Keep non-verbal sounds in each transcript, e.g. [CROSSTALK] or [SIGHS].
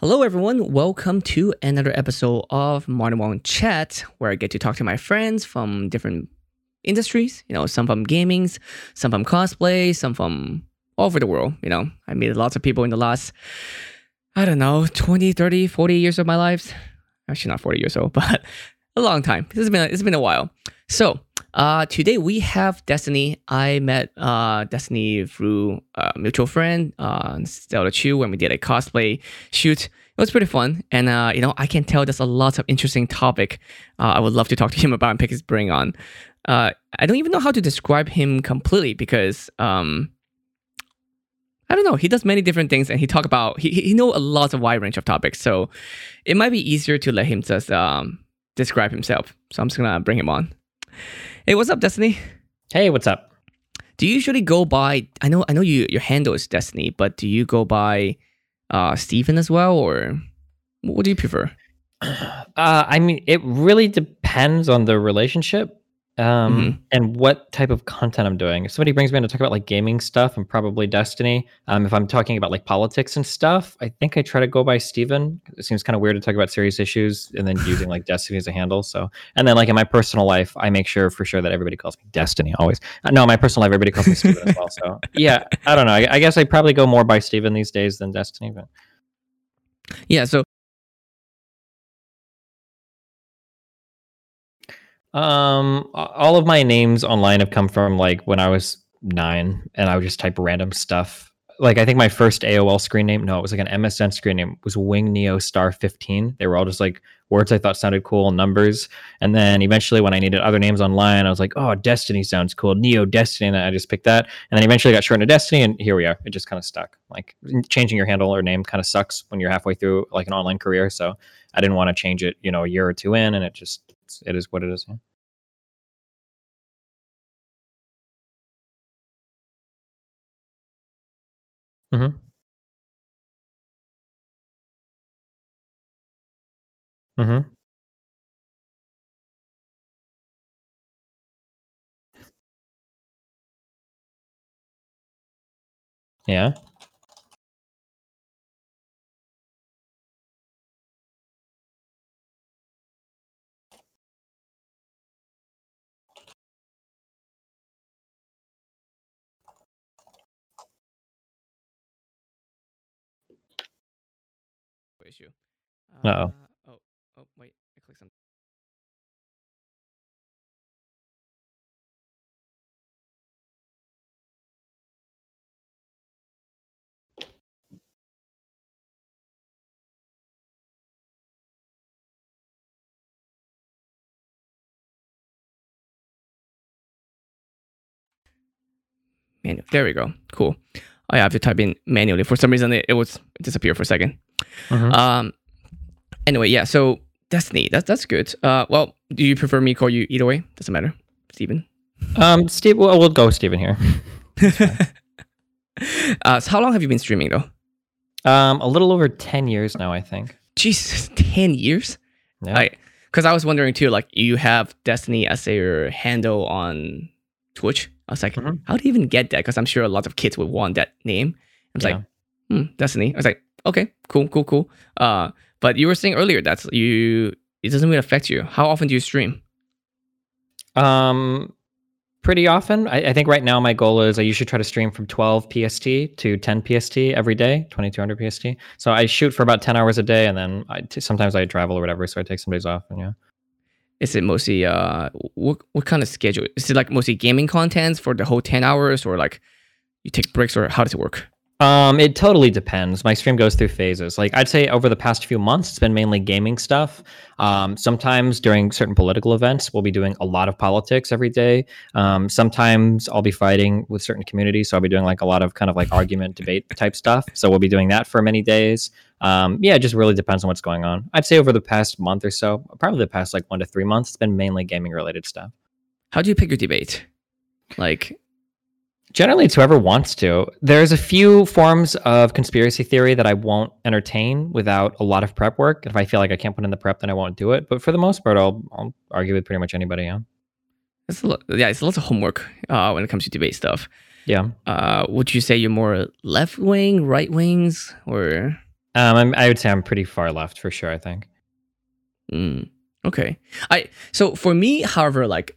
Hello, everyone. Welcome to another episode of Martin Wong Chat, where I get to talk to my friends from different industries. You know, some from gaming, some from cosplay, some from all over the world. You know, I meet lots of people in the last, I don't know, 20, 30, 40 years of my life. Actually, not 40 years old, [LAUGHS] but a long time. It's been, it's been a while. So, uh, today we have Destiny. I met uh, Destiny through a mutual friend, uh, Stella Chuu, when we did a cosplay shoot. It was pretty fun, and uh, you know, I can tell there's a lot of interesting topic. Uh, I would love to talk to him [LAUGHS] about and pick his brain on. Uh, I don't even know how to describe him completely because um, I don't know. He does many different things, and he talk about he he know a lot of wide range of topics. So it might be easier to let him just um, describe himself. So I'm just gonna bring him on. Hey, what's up, Destiny? Hey, what's up? Do you usually go by? I know, I know you. Your handle is Destiny, but do you go by uh, Steven as well, or what do you prefer? [SIGHS] Uh, I mean, it really depends on the relationship um, mm-hmm. and what type of content I'm doing. If somebody brings me in to talk about like gaming stuff, I'm probably Destiny. Um, if I'm talking about like politics and stuff, I think I try to go by Steven. It seems kind of weird to talk about serious issues and then using like [LAUGHS] Destiny as a handle. So, and then like in my personal life, I make sure for sure that everybody calls me Destiny always. Uh, no, in my personal life, everybody calls me Steven as well. So, [LAUGHS] yeah, I don't know. I, I guess I probably go more by Steven these days than Destiny, but. Yeah, so Um, all of my names online have come from like when I was nine, and I would just type random stuff. Like I think my first AOL screen name, no, it was like an MSN screen name, was Wing Neo Star 15. They were all just like words I thought sounded cool, numbers. And then eventually, when I needed other names online, I was like, oh, Destiny sounds cool, Neo Destiny, and I just picked that. And then eventually got shortened to Destiny, and here we are. It just kind of stuck. Like changing your handle or name kind of sucks when you're halfway through like an online career. So I didn't want to change it, you know, a year or two in, and it just it's, it is what it is. Yeah. Mm-hmm. Mm-hmm. Yeah. Issue. Uh oh. Oh, oh, wait. I clicked something. Manual. There we go. Cool. I have to type in manually. For some reason, it, it was it disappeared for a 2nd mm-hmm. Um. Anyway, yeah. So Destiny. That's that's good. Uh. Well, do you prefer me call you either way? Doesn't matter, Steven. Um. Steve. Well, we'll go Steven here. [LAUGHS] uh. So how long have you been streaming though? Um. A little over ten years now, I think. Jesus, [LAUGHS] ten years. Yeah. I because I was wondering too. Like you have Destiny as your handle on Twitch. I was like, mm-hmm. how do you even get that? Because I'm sure a lot of kids would want that name. I was yeah. like, hmm, Destiny. I was like, okay, cool, cool, cool. Uh, but you were saying earlier that you it doesn't really affect you. How often do you stream? Um, pretty often. I, I, think right now my goal is I usually try to stream from 12 PST to 10 PST every day, 2200 PST. So I shoot for about 10 hours a day, and then I t- sometimes I travel or whatever, so I take some days off. And yeah. Is it mostly uh what what kind of schedule? Is it like mostly gaming contents for the whole 10 hours, or like you take breaks, or how does it work? Um, it totally depends. My stream goes through phases. Like I'd say over the past few months, it's been mainly gaming stuff. Um, sometimes during certain political events, we'll be doing a lot of politics every day. Um, sometimes I'll be fighting with certain communities, so I'll be doing like a lot of kind of like argument debate type stuff. So we'll be doing that for many days. Um, yeah, it just really depends on what's going on. I'd say over the past month or so, probably the past like one to three months, it's been mainly gaming related stuff. How do you pick your debate? Like Generally, it's whoever wants to. There's a few forms of conspiracy theory that I won't entertain without a lot of prep work. If I feel like I can't put in the prep, then I won't do it. But for the most part, I'll, I'll argue with pretty much anybody. Yeah, it's a lot, yeah, it's lots of homework uh, when it comes to debate stuff. Yeah. Uh, would you say you're more left wing, right wings, or? Um, I'm, I would say I'm pretty far left for sure. I think. Mm, okay. I so for me, however, like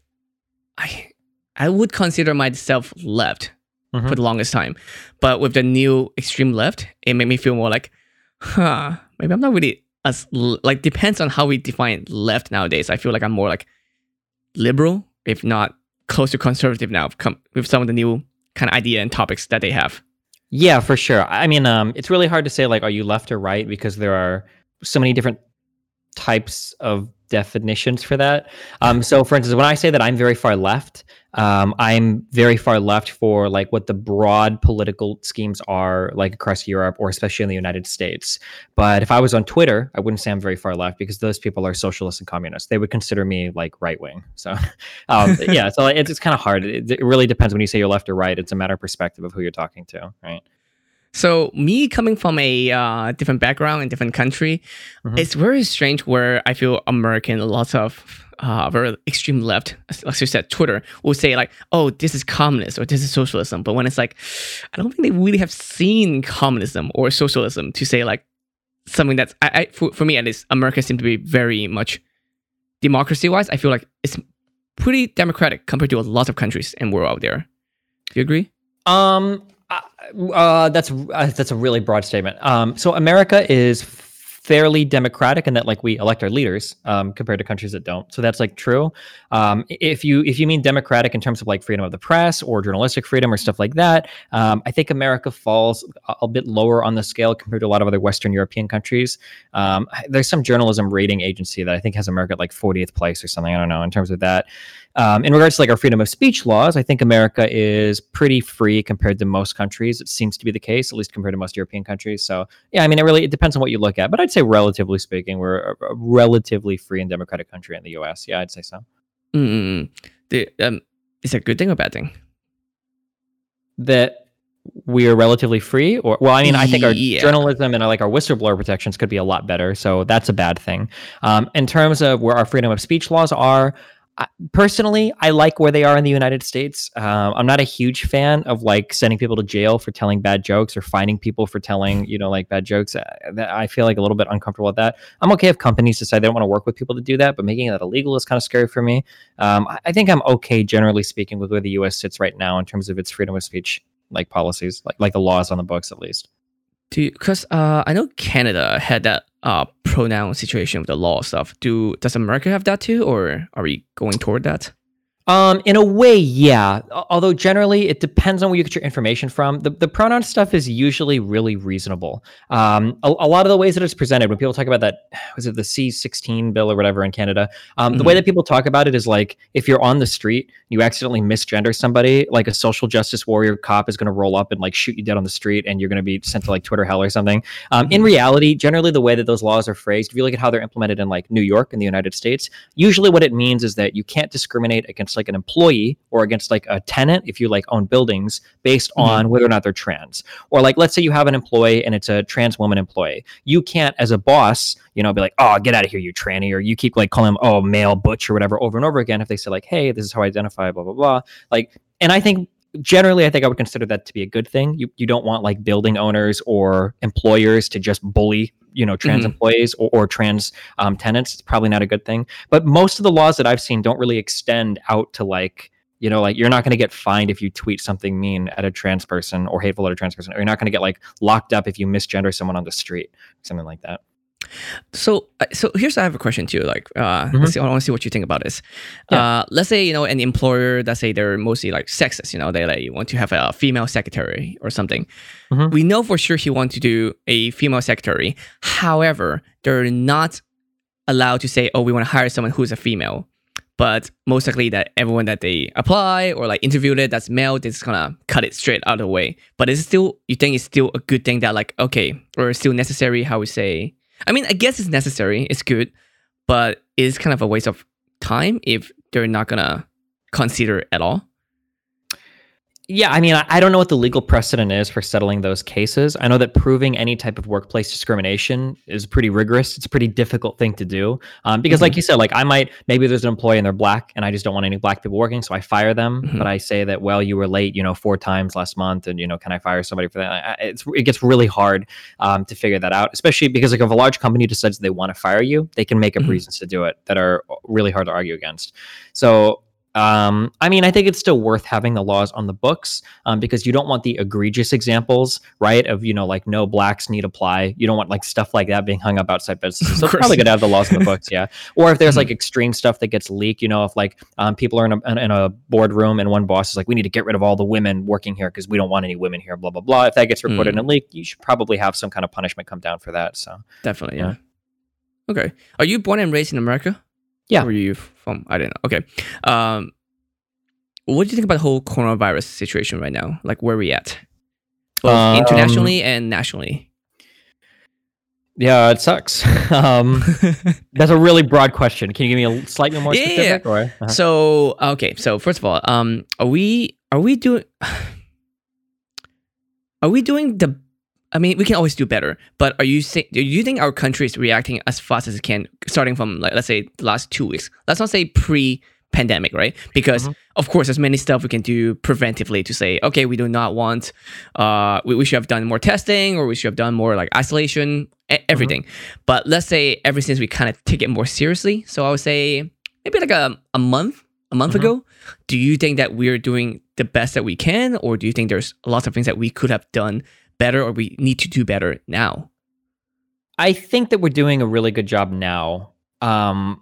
I I would consider myself left Mhm. for the longest time, but with the new extreme left, it made me feel more like, huh, maybe I'm not really as like depends on how we define left nowadays. I feel like I'm more like liberal, if not close to conservative now, com- with some of the new kind of idea and topics that they have. Yeah, for sure. I mean, um, it's really hard to say like, are you left or right because there are so many different types of definitions for that. Um, so, for instance, when I say that I'm very far left, um, I'm very far left for like what the broad political schemes are like across Europe or especially in the United States. But if I was on Twitter, I wouldn't say I'm very far left because those people are socialists and communists. They would consider me like right wing. So, [LAUGHS] um, yeah, so it's, it's kind of hard. It, it really depends when you say you're left or right. It's a matter of perspective of who you're talking to, right? So me coming from a uh, different background in different country, Mhm. it's very strange where I feel American, lots of uh, very extreme left, like you said, Twitter will say like, "Oh, this is communist" or "This is socialism," but when it's like, I don't think they really have seen communism or socialism to say like something that's I, I for, for me at least, America seems to be very much democracy wise. I feel like it's pretty democratic compared to a lot of countries and world out there. Do you agree? Um, uh, that's uh, that's a really broad statement. Um, so America is fairly democratic in that like we elect our leaders um, compared to countries that don't. So that's like true. Um, if you if you mean democratic in terms of like freedom of the press or journalistic freedom or stuff like that, um, I think America falls a, a bit lower on the scale compared to a lot of other Western European countries. Um, there's some journalism rating agency that I think has America at like 40th place or something. I don't know in terms of that. Um, in regards to like our freedom of speech laws, I think America is pretty free compared to most countries. It seems to be the case, at least compared to most European countries. So yeah, I mean, it really it depends on what you look at, but I'd say relatively speaking, we're a, a relatively free and democratic country in the U.S. Yeah, I'd say so. Mm-mm. The, um, is that a good thing or bad thing? That we are relatively free, or well, I mean, I think our Yeah. journalism and our, like our whistleblower protections could be a lot better. So that's a bad thing. Um, in terms of where our freedom of speech laws are, I, personally, I like where they are in the United States. Um, I'm not a huge fan of like sending people to jail for telling bad jokes or finding people for telling, you know, like bad jokes. Uh, that- I feel like a little bit uncomfortable with that. I'm okay if companies decide they don't want to work with people to do that, but making that illegal is kind of scary for me. Um, I, I think I'm okay, generally speaking, with where the U.S. sits right now in terms of its freedom of speech like policies, like like the laws on the books at least. Do because uh, I know Canada had that uh pronoun situation with the law stuff. Do does America have that too, or are we going toward that? Um, in a way, yeah. Although generally, it depends on where you get your information from. The the pronoun stuff is usually really reasonable. Um, a, a lot of the ways that it's presented when people talk about that, [SIGHS] was it the C sixteen bill or whatever in Canada? Um, the way Mhm. that people talk about it is like if you're on the street, you accidentally misgender somebody, like a social justice warrior cop is going to roll up and like shoot you dead on the street, and you're going to be sent to like Twitter hell or something. Um, in Mhm. reality, generally the way that those laws are phrased, if you look at how they're implemented in like New York in the United States, usually what it means is that you can't discriminate against like an employee or against like a tenant if you like own buildings based Mhm. on whether or not they're trans. Or like let's say you have an employee and it's a trans woman employee. You can't as a boss, you know, be like, "Oh, get out of here, you tranny," or you keep like calling them, "Oh, male butch" or whatever over and over again if they say like, "Hey, this is how I identify," blah blah blah. Like and I think generally i think i would consider that to be a good thing you, you don't want like building owners or employers to just bully you know trans Mhm. employees or, or trans um, tenants it's probably not a good thing but most of the laws that i've seen don't really extend out to like you know like you're not going to get fined if you tweet something mean at a trans person or hateful at a trans person or you're not going to get like locked up if you misgender someone on the street something like that So, uh, so here's I have a question too. Like, uh, Mhm. let's see, I want to see what you think about this. Uh, let's say you know an employer. Let's say they're mostly like sexist. You know, they like want to have a female secretary or something. Mhm. We know for sure he want to do a female secretary. However, they're not allowed to say, "Oh, we want to hire someone who's a female." But most likely that everyone that they apply or like interviewed it that's male, they're just gonna cut it straight out of the way. But is it still you think it's still a good thing that like okay or it's still necessary? How we say? I mean, I guess it's necessary. It's good, but it's kind of a waste of time if they're not gonna consider it at all. Yeah, I mean, I, don't know what the legal precedent is for settling those cases. I know that proving any type of workplace discrimination is pretty rigorous. It's a pretty difficult thing to do um, because, like Mhm. you said, like I might maybe there's an employee and they're black, and I just don't want any black people working, so I fire them. Mhm. But I say that, well, you were late, you know, four times last month, and you know, can I fire somebody for that? It's it gets really hard um, to figure that out, especially because like if a large company decides they want to fire you, they can make up Mhm. reasons to do it that are really hard to argue against. So. Um, I mean, I think it's still worth having the laws on the books um, because you don't want the egregious examples, right? Of you know, like no blacks need apply. You don't want like stuff like that being hung up outside businesses. [LAUGHS] So it's probably good to have the laws on the books, yeah. Or if there's Mhm. like extreme stuff that gets leaked, you know, if like um, people are in a, in- in a boardroom and one boss is like, we need to get rid of all the women working here because we don't want any women here, blah blah blah. If that gets reported Mm. and leaked, you should probably have some kind of punishment come down for that. So Definitely, Yeah. yeah. Okay. Are you born and raised in America? Yeah. Or are you from? I don't know. Okay. Um, what do you think about the whole coronavirus situation right now? Like where we at? Both Um, internationally and nationally. yeah, it sucks. [LAUGHS] um, [LAUGHS] that's a really broad question. Can you give me a slightly more Yeah, yeah, specific? Or, uh-huh. So okay, so first of all, um, are we are we doing [SIGHS] are we doing the? I mean, we can always do better, but are you saying? Do you think our country is reacting as fast as it can, starting from like let's say the last two weeks? Let's not say pre-pandemic, right? Because Mhm. of course, there's many stuff we can do preventively to say, okay, we do not want, uh, we, we should have done more testing, or we should have done more like isolation, e- everything. But let's say ever since we kind of take it more seriously, so I would say maybe like a, a month a month Mhm. ago do you think that we're doing the best that we can or do you think there's lots of things that we could have done better or we need to do better now I think that we're doing a really good job now. Um,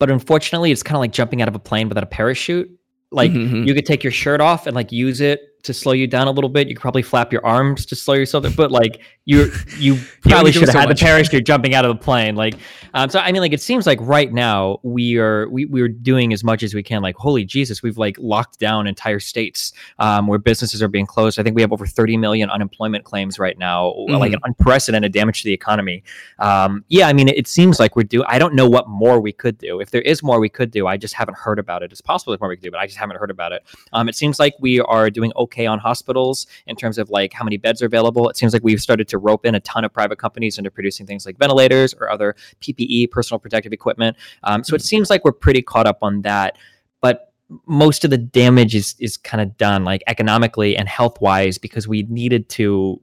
but unfortunately, it's kind of like jumping out of a plane without a parachute. Like Mhm. you could take your shirt off and like use it to slow you down a little bit. You could probably flap your arms to slow yourself, down, but like you you [LAUGHS] probably should have so had much. the parachute You're jumping out of the plane. Like, um, so I mean, like it seems like right now we are we we're doing as much as we can. Like, holy Jesus, we've like locked down entire states um, where businesses are being closed. I think we have over 30 million unemployment claims right now, like an unprecedented damage to the economy. Um, yeah, I mean, it, it seems like we're doing. I don't know what more we could do. If there is more we could do, I just haven't heard about it. It's possible there's more we could do, but I just haven't heard about it. Um, it seems like we are doing okay on hospitals in terms of like how many beds are available. It seems like we've started to rope in a ton of private companies into producing things like ventilators or other PPE, personal protective equipment. Um, so it seems like we're pretty caught up on that, but most of the damage is is kind of done like economically and health wise because we needed to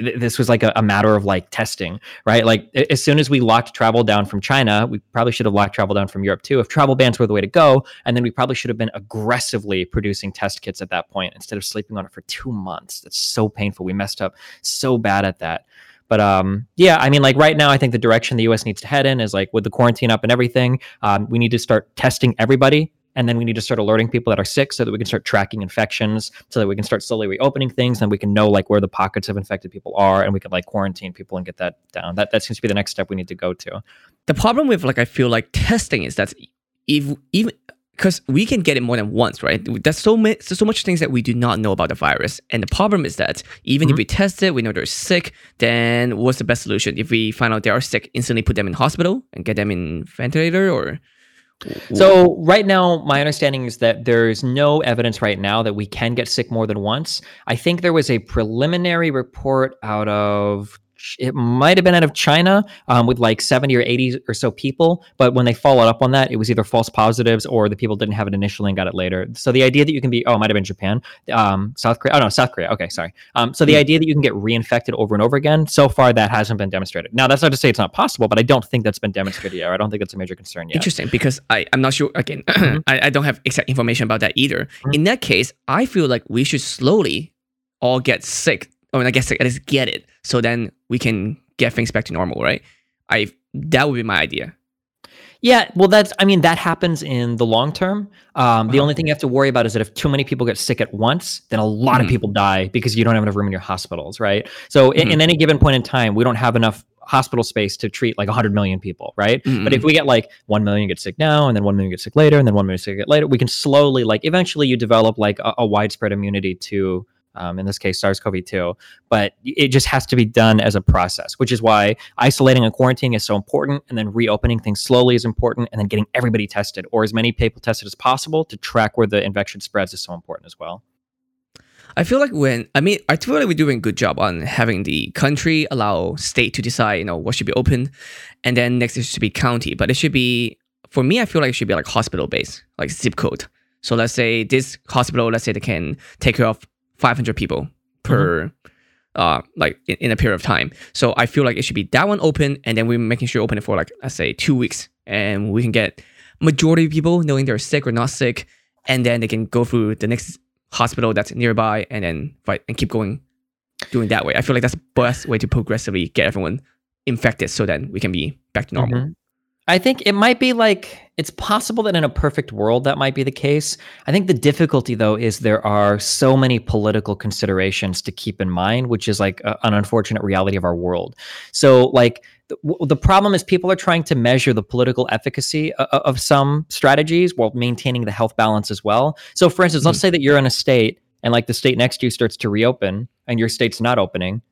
th- this was like a, a matter of like testing right like as soon as we locked travel down from china we probably should have locked travel down from europe too if travel bans were the way to go and then we probably should have been aggressively producing test kits at that point instead of sleeping on it for two months that's so painful we messed up so bad at that but um, yeah, I mean, like right now, I think the direction the U.S. needs to head in is like with the quarantine up and everything. Um, we need to start testing everybody, and then we need to start alerting people that are sick so that we can start tracking infections, so that we can start slowly reopening things, and we can know like where the pockets of infected people are, and we can like quarantine people and get that down. That that seems to be the next step we need to go to. the problem with like i feel like testing is that if even because we can get it more than once right there's so many there's so much things that we do not know about the virus and the problem is that even if Mhm. we test it we know they're sick then what's the best solution if we find out they are sick instantly put them in hospital and get them in ventilator or So mm-hmm. right now, my understanding is that there's no evidence right now that we can get sick more than once. I think there was a preliminary report out of it might have been out of China um, with like 70 or 80 or so people, but when they followed up on that, it was either false positives or the people didn't have it initially and got it later. So the idea that you can be oh, it might have been Japan, um, South Korea. Oh no, South Korea. Okay, sorry. Um, so the Hmm. idea that you can get reinfected over and over again, so far that hasn't been demonstrated. Now that's not to say it's not possible, but I don't think that's been demonstrated yet. I don't think that's a major concern yet. Interesting, because I, I'm not sure. Again, [CLEARS THROAT] Mhm. I, I don't have exact information about that either. Mhm. In that case, I feel like we should slowly all get sick, or I guess least get it, so then we can get things back to normal, right? I that would be my idea. Yeah, well, that's. I mean, that happens in the long term. Um, the Uh-huh. only thing you have to worry about is that if too many people get sick at once, then a lot Mhm. of people die because you don't have enough room in your hospitals, right? So, in, Mhm. in any given point in time, we don't have enough hospital space to treat like 100 million people, right? But if we get like 1 million get sick now, and then 1 million get sick later, and then 1 million get sick later, we can slowly, like, eventually you develop like a, a widespread immunity to. Um, in this case, SARS-CoV-2, but it just has to be done as a process, which is why isolating and quarantining is so important, and then reopening things slowly is important, and then getting everybody tested or as many people tested as possible to track where the infection spreads is so important as well. I feel like when I mean I feel like we're doing a good job on having the country allow state to decide you know what should be open, and then next it should be county. But it should be for me. I feel like it should be like hospital based, like zip code. So let's say this hospital, let's say they can take care of 500 people per. Mm-hmm. Uh, like in, in a period of time. So I feel like it should be that one open, and then we're making sure open it for like let's say two weeks, and we can get majority of people knowing they're sick or not sick, and then they can go through the next hospital that's nearby and then fight and keep going doing that way. I feel like that's the best way to progressively get everyone infected so then we can be back to normal. Mm-hmm. I think it might be like it's possible that in a perfect world that might be the case. I think the difficulty though is there are so many political considerations to keep in mind, which is like a, an unfortunate reality of our world. So like the, the problem is people are trying to measure the political efficacy of, of some strategies while maintaining the health balance as well. So for instance, mm-hmm. let's say that you're in a state and like the state next to you starts to reopen and your state's not opening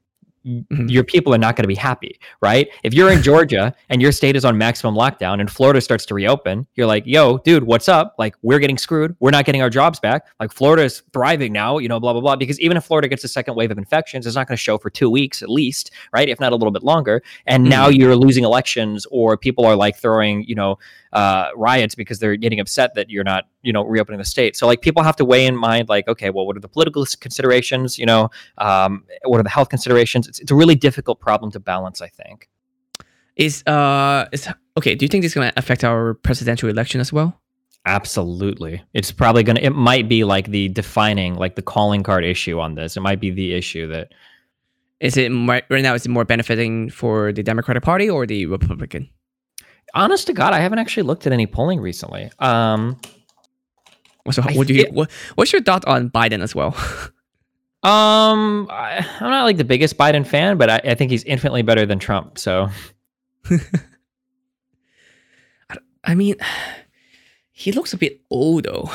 mm-hmm. your people are not going to be happy, right? If you're in [LAUGHS] Georgia and your state is on maximum lockdown and Florida starts to reopen, you're like, yo, dude, what's up? Like, we're getting screwed. We're not getting our jobs back. Like, Florida is thriving now, you know, blah, blah, blah. Because even if Florida gets a second wave of infections, it's not going to show for two weeks at least, right? If not a little bit longer. And mm-hmm. now you're losing elections or people are like throwing, you know, uh, riots because they're getting upset that you're not, you know, reopening the state. So like people have to weigh in mind, like, okay, well, what are the political considerations? You know, um, what are the health considerations? It's, it's a really difficult problem to balance. I think. Is uh is okay? Do you think this is going to affect our presidential election as well? Absolutely. It's probably going to, it might be like the defining, like the calling card issue on this. It might be the issue that. Is it right now, is it more benefiting for the Democratic Party or the Republican? Honest to God, I haven't actually looked at any polling recently. Um, so what do you? what, what's your thought on Biden as well? [LAUGHS] um, I, am not like the biggest Biden fan, but I, I think he's infinitely better than Trump. So, [LAUGHS] I mean, [SIGHS] he looks a bit old though.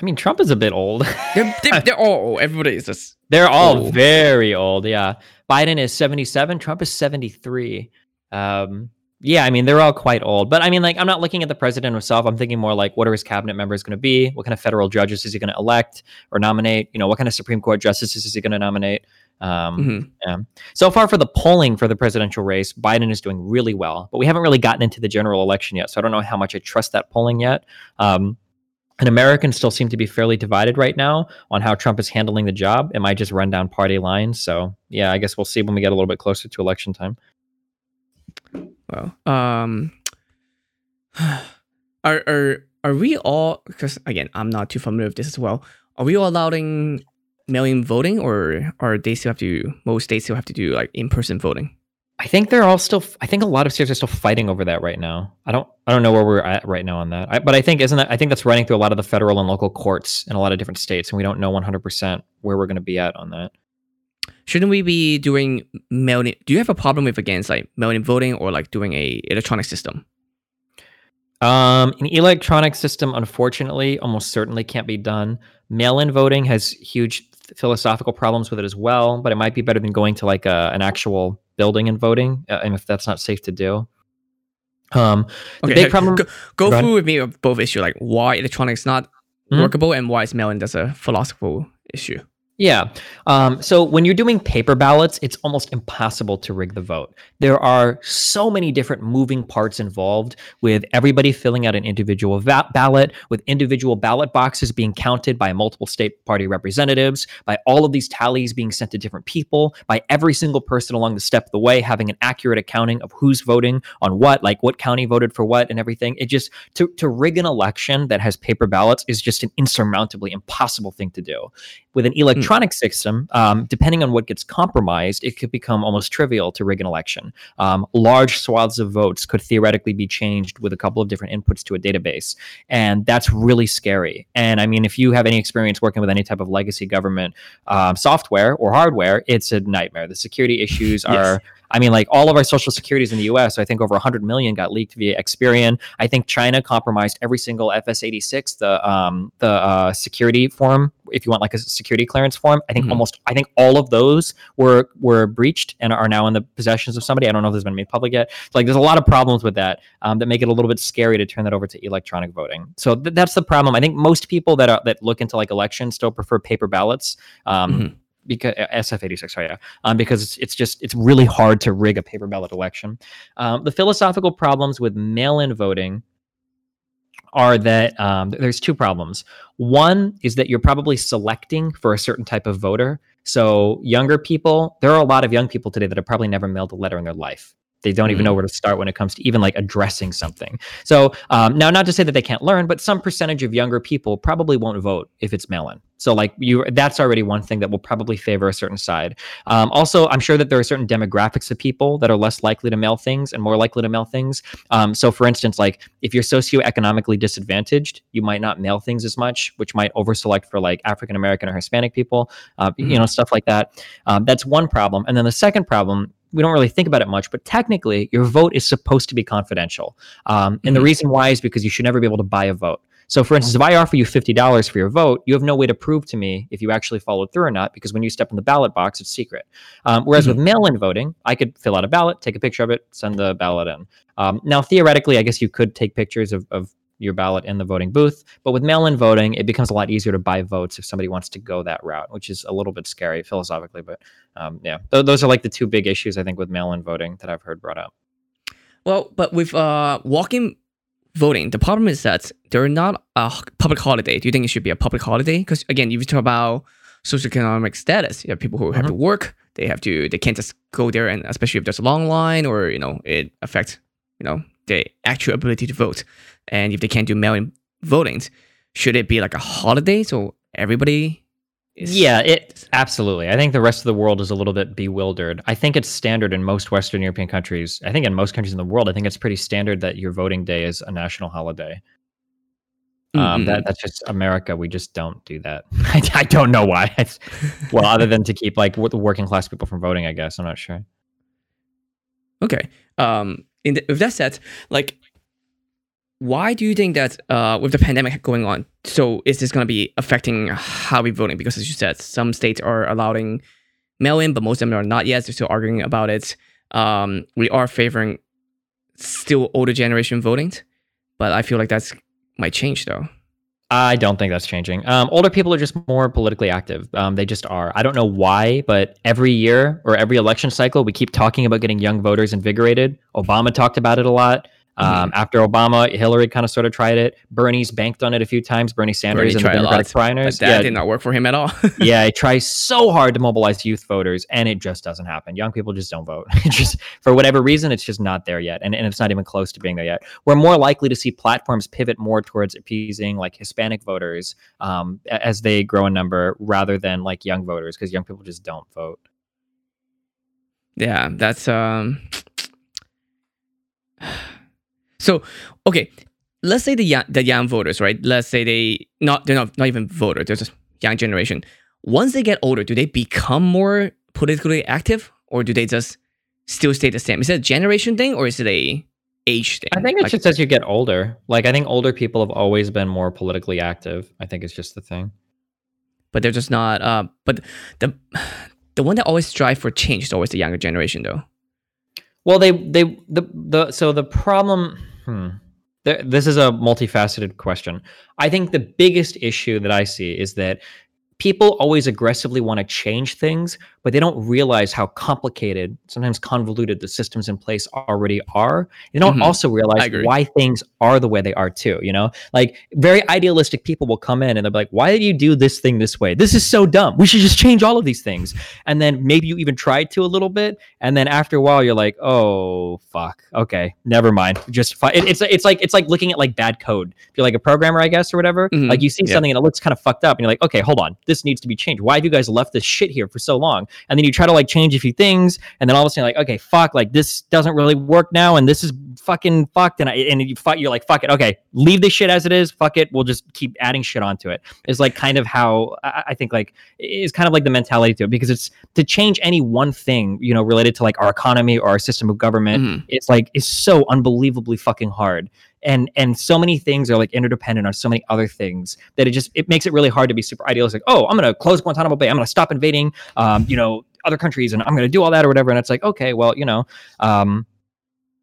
I mean, Trump is a bit old. they're, they're, [LAUGHS] they're, all everybody is just. They're all old. very old. Yeah, Biden is 77. Trump is 73. Um, yeah, I mean, they're all quite old. But I mean, like, I'm not looking at the president himself. I'm thinking more like, what are his cabinet members going to be? What kind of federal judges is he going to elect or nominate? You know, what kind of Supreme Court justices is he going to nominate? Um, mm-hmm. yeah. So far for the polling for the presidential race, Biden is doing really well, but we haven't really gotten into the general election yet. So I don't know how much I trust that polling yet. Um, and Americans still seem to be fairly divided right now on how Trump is handling the job. It might just run down party lines. So yeah, I guess we'll see when we get a little bit closer to election time. Well, um, [SIGHS] are are are we all? Because again, I'm not too familiar with this as well. Are we all allowing mail-in voting, or are they still have to? Most states still have to do like in-person voting. I think they're all still. I think a lot of states are still fighting over that right now. I don't. I don't know where we're at right now on that. I, but I think isn't that? I think that's running through a lot of the federal and local courts in a lot of different states, and we don't know 100 percent where we're going to be at on that shouldn't we be doing mail in? Do you have a problem with against like mail in voting or like doing a electronic system? Um, an electronic system, unfortunately, almost certainly can't be done. Mail-in voting has huge philosophical problems with it as well, but it might be better than going to like a, an actual building and voting, uh, and if that's not safe to do. Um, the okay, big problem. Go, go through with me of both issues, like why electronics not mm-hmm. workable and why is mail-in that's a philosophical issue. Yeah. Um, so when you're doing paper ballots, it's almost impossible to rig the vote. There are so many different moving parts involved with everybody filling out an individual va- ballot, with individual ballot boxes being counted by multiple state party representatives, by all of these tallies being sent to different people, by every single person along the step of the way having an accurate accounting of who's voting on what, like what county voted for what and everything. It just, to, to rig an election that has paper ballots is just an insurmountably impossible thing to do. With an electronic electronic system, um, depending on what gets compromised, it could become almost trivial to rig an election. Um, large swaths of votes could theoretically be changed with a couple of different inputs to a database. And that's really scary. And I mean, if you have any experience working with any type of legacy government um, software or hardware, it's a nightmare. The security issues yes. are I mean, like all of our social securities in the U.S. I think over 100 million got leaked via Experian. I think China compromised every single FS86, the um, the uh, security form. If you want like a security clearance form, I think Mhm. almost I think all of those were were breached and are now in the possessions of somebody. I don't know if this has been made public yet. Like, there's a lot of problems with that um, that make it a little bit scary to turn that over to electronic voting. So th- that's the problem. I think most people that are that look into like elections still prefer paper ballots. Um, Mhm. Because SF86, sorry, yeah, um, because it's, it's just it's really hard to rig a paper ballot election. Um, the philosophical problems with mail-in voting are that um, there's two problems. One is that you're probably selecting for a certain type of voter. So younger people, there are a lot of young people today that have probably never mailed a letter in their life. They don't even know where to start when it comes to even like addressing something. So um, now, not to say that they can't learn, but some percentage of younger people probably won't vote if it's mail-in. So like you, that's already one thing that will probably favor a certain side. Um, also, I'm sure that there are certain demographics of people that are less likely to mail things and more likely to mail things. Um, so, for instance, like if you're socioeconomically disadvantaged, you might not mail things as much, which might overselect for like African American or Hispanic people. Uh, You Mhm. know, stuff like that. Um, that's one problem. And then the second problem. We don't really think about it much, but technically, your vote is supposed to be confidential. Um, and the Mhm. reason why is because you should never be able to buy a vote. So, for instance, if I offer you $50 for your vote, you have no way to prove to me if you actually followed through or not, because when you step in the ballot box, it's secret. Um, whereas with mail in voting, I could fill out a ballot, take a picture of it, send the ballot in. Um, now, theoretically, I guess you could take pictures of, of your ballot in the voting booth, but with mail in voting, it becomes a lot easier to buy votes if somebody wants to go that route, which is a little bit scary philosophically. But um, yeah, th- those are like the two big issues, I think, with mail in voting that I've heard brought up. Well, but with uh, walk-in voting, the problem is that they're not a public holiday. Do you think it should be a public holiday? Because again, if you talk about socioeconomic status, you have people who have to work. They have to. They can't just go there, and especially if there's a long line, or you know, it affects you know the actual ability to vote. And if they can't do mail-in votings, should it be like a holiday so everybody? Is, Yeah, it absolutely. I think the rest of the world is a little bit bewildered. I think it's standard in most Western European countries. I think in most countries in the world, I think it's pretty standard that your voting day is a national holiday. Um, Mm, that that's just America. We just don't do that. [LAUGHS] I, I don't know why. Well, other than to keep like the working class people from voting, I guess. I'm not sure. [LAUGHS] Okay. Um, in the, with that said, like, why do you think that uh, with the pandemic going on, so is this going to be affecting how we voting? Because as you said, some states are allowing mail-in, but most of them are not yet. They're still arguing about it. Um, we are favoring still older generation voting, but I feel like that's might change though. I don't think that's changing. Um, older people are just more politically active. Um, they just are. I don't know why, but every year or every election cycle, we keep talking about getting young voters invigorated. Obama talked about it a lot. Um, After Obama, Hillary kind of sort of tried it. Bernie's banked on it a few times. Bernie Sanders Bernie and the Democratic primaries. That yeah, did not work for him at all. [LAUGHS] yeah, it tries so hard to mobilize youth voters, and it just doesn't happen. Young people just don't vote. [LAUGHS] Just for whatever reason, it's just not there yet, and, and it's not even close to being there yet. We're more likely to see platforms pivot more towards appeasing like Hispanic voters um, as they grow in number, rather than like young voters, because young people just don't vote. Yeah, that's um. So okay, let's say the young, the young voters, right? Let's say they not they're not not even voters. They're just young generation. Once they get older, do they become more politically active, or do they just still stay the same? Is it a generation thing, or is it a age thing? I think it's Like, just as you get older. Like I think older people have always been more politically active. I think it's just the thing. but they're just not. Uh, but the [SIGHS] the one that always strive for change is always the younger generation, though. Well, they they the the so the problem. Hmm. Th- This is a multifaceted question. I think the biggest issue that I see is that people always aggressively want to change things, but they don't realize how complicated, sometimes convoluted the systems in place already are. They don't Mhm. also realize why things are the way they are too. You know, like very idealistic people will come in and they'll be like, "Why did you do this thing this way? This is so dumb. We should just change all of these things." And then maybe you even tried to a little bit, and then after a while, you're like, "Oh fuck, okay, never mind." Just fi-. It, it's it's like it's like looking at like bad code. If you're like a programmer, I guess, or whatever, Mhm. like you see Yeah. something and it looks kind of fucked up, and you're like, "Okay, hold on, this needs to be changed. Why have you guys left this shit here for so long?" And then you try to like change a few things, and then all of a sudden like, okay, fuck, like this doesn't really work now, and this is fucking fucked, and I and you fuck, you're like, fuck it, okay, leave this shit as it is, fuck it, we'll just keep adding shit onto it. Is like kind of how I, I think like is kind of like the mentality to it because it's to change any one thing, you know, related to like our economy or our system of government. Mhm. It's like it's so unbelievably fucking hard and and so many things are like interdependent on so many other things that it just it makes it really hard to be super idealistic. Oh i'm going to close guantanamo bay. I'm going to stop invading um, you know other countries and i'm going to do all that or whatever. And it's like okay well you know um,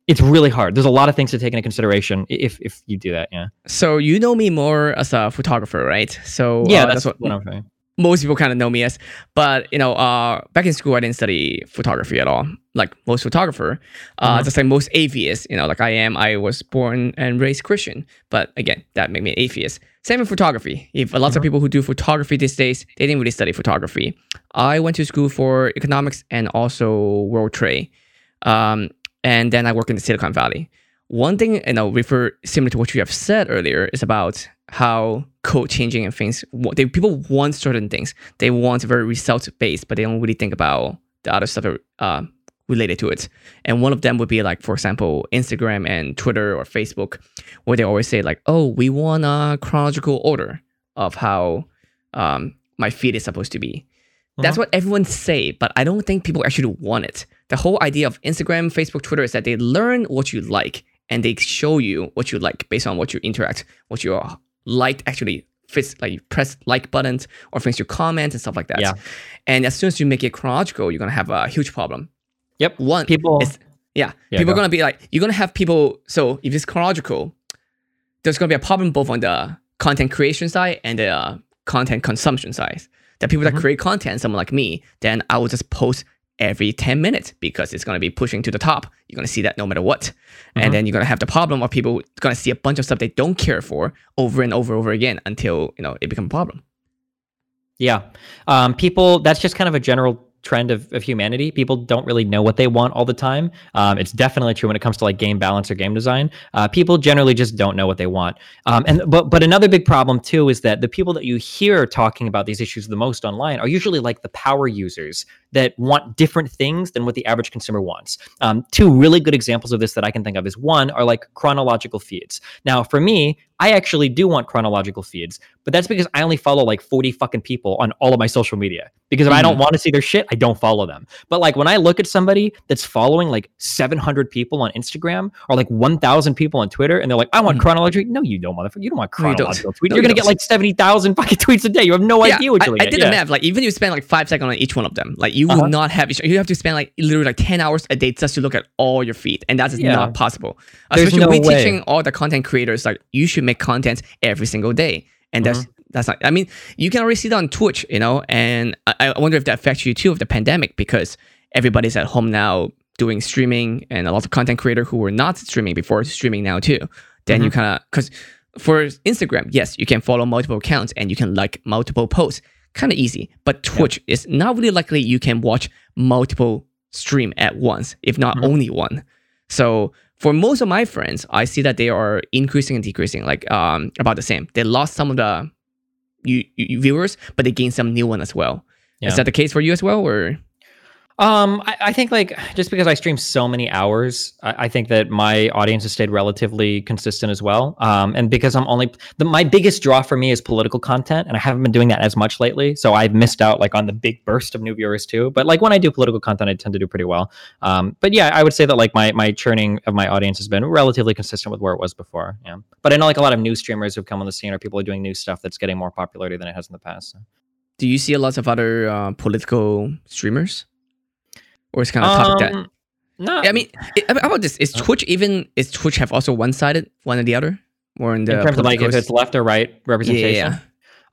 it's really hard. There's a lot of things to take into consideration if if you do that yeah. So you know me more as a photographer, right? So yeah uh, that's, what, i'm saying most people kind of know me as. But you know, uh, back in school, I didn't study photography at all. Like most photographer, uh, Mhm. just like most atheists, you know, like I am. I was born and raised Christian, but again, that made me an atheist. Same with photography. If lots of Mhm. people who do photography these days, they didn't really study photography. I went to school for economics and also world trade, um, and then I work in the Silicon Valley. One thing, you know, refer similar to what you have said earlier, is about how code changing and things. They people want certain things. They want very result based, but they don't really think about the other stuff uh, related to it. And one of them would be like, for example, Instagram and Twitter or Facebook, where they always say like, "Oh, we want a chronological order of how um, my feed is supposed to be." That's Mhm. what everyone say, but I don't think people actually want it. The whole idea of Instagram, Facebook, Twitter is that they learn what you like and they show you what you like based on what you interact, what you liked actually fits like you press like buttons or things you comment and stuff like that. Yeah. And as soon as you make it chronological, you're gonna have a huge problem. yep One people it's- yeah, Yeah, people are gonna be like, you're gonna have people. So if it's chronological, there's gonna be a problem both on the content creation side and the uh, content consumption side. That people Mhm. that create content, someone like me, then I will just post every 10 minutes because it's gonna be pushing to the top. You're gonna see that no matter what. Mhm. And then you're gonna have the problem of people gonna see a bunch of stuff they don't care for over and over and over again until you know it becomes a problem. Yeah. Um, people, that's just kind of a general trend of, of humanity. People don't really know what they want all the time. Um, it's definitely true when it comes to like game balance or game design. Uh, people generally just don't know what they want. Um, and but but another big problem too is that the people that you hear talking about these issues the most online are usually like the power users that want different things than what the average consumer wants. Um, two really good examples of this that I can think of is one are like chronological feeds. Now, for me, I actually do want chronological feeds, but that's because I only follow like 40 fucking people on all of my social media. Because if I don't want to see their shit, I don't follow them. But like when I look at somebody that's following like 700 people on Instagram or like 1,000 people on Twitter, and they're like, I want Mhm. chronological. No, you don't, motherfucker. You don't want No, you tweets. No, you're you going to get like 70,000 fucking [LAUGHS] tweets a day. You have no idea what I, you're I to did get. the math. Like even if you spend like five seconds on each one of them, like you Uh-huh. will not have. You have to spend like literally like ten hours a day just to look at all your feed, and that is Yeah. not possible. There's Especially no we way. teaching all the content creators like you should make content every single day, and that's Mm-hmm. that's not. I mean, you can already see that on Twitch, you know, and I, I wonder if that affects you too of the pandemic because everybody's at home now doing streaming, and a lot of content creator who were not streaming before streaming now too. Then you Mhm. kind of because for Instagram, yes, you can follow multiple accounts and you can like multiple posts. Kind of easy. But Twitch is not really likely you can watch multiple stream at once, if not Mhm. only one. So for most of my friends, I see that they are increasing and decreasing, like um about the same. They lost some of the you, you viewers, but they gained some new one as well. Yeah. Is that the case for you as well, or Um, I, I think like just because I stream so many hours, I, I think that my audience has stayed relatively consistent as well. Um, and because I'm only the my biggest draw for me is political content, and I haven't been doing that as much lately, so I've missed out like on the big burst of new viewers too. But like when I do political content, I tend to do pretty well. Um, but yeah, I would say that like my my churning of my audience has been relatively consistent with where it was before. Yeah, but I know like a lot of new streamers who've come on the scene or people are doing new stuff that's getting more popularity than it has in the past. So. do you see a lot of other uh, political streamers, or it's kind of topic that? Um, no, I mean, it, how about this? Is Uh, Twitch even? Is Twitch have also one sided, one or the other, or in the in terms of like if it's left or right representation. yeah, yeah.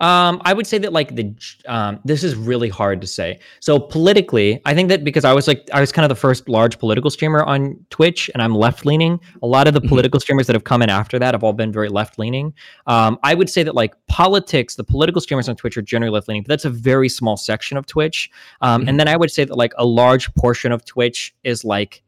Um, I would say that like the um, this is really hard to say. So politically, I think that because I was like I was kind of the first large political streamer on Twitch, and I'm left leaning. A lot of the Mhm. political streamers that have come in after that have all been very left leaning. Um, I would say that like politics, the political streamers on Twitch are generally left leaning, but that's a very small section of Twitch. Um. And then I would say that like a large portion of Twitch is like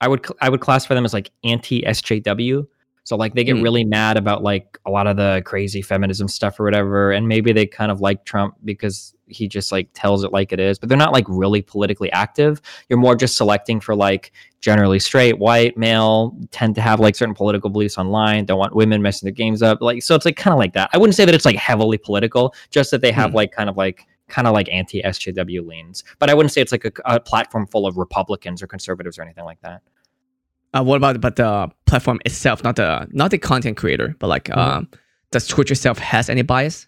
I would I would classify them as like anti SJW. So like they get Hmm. really mad about like a lot of the crazy feminism stuff or whatever, and maybe they kind of like Trump because he just like tells it like it is, but they're not like really politically active. You're more just selecting for like generally straight, white, male, tend to have like certain political beliefs online, don't want women messing their games up. Like so it's like kind of like that. I wouldn't say that it's like heavily political, just that they have Hmm. like kind of like kind of like anti SJW leans. But I wouldn't say it's like a, a platform full of Republicans or conservatives or anything like that. Uh, what about but the platform itself, not the not the content creator, but like, Mhm. um, does Twitch itself has any bias?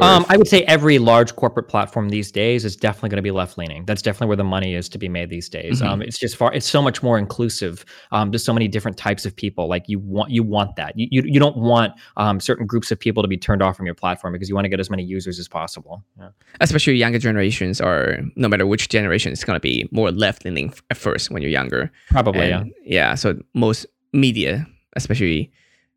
Or Um, I would say every large corporate platform these days is definitely going to be left leaning. That's definitely where the money is to be made these days. Mhm. Um, it's just far. It's so much more inclusive. Um, there's so many different types of people. Like you want, you want that. You you, you don't want um, certain groups of people to be turned off from your platform because you want to get as many users as possible. Yeah. especially younger generations, or no matter which generation, it's gonna be more left leaning at first when you're younger. Probably. yeah. And, yeah. So most media, especially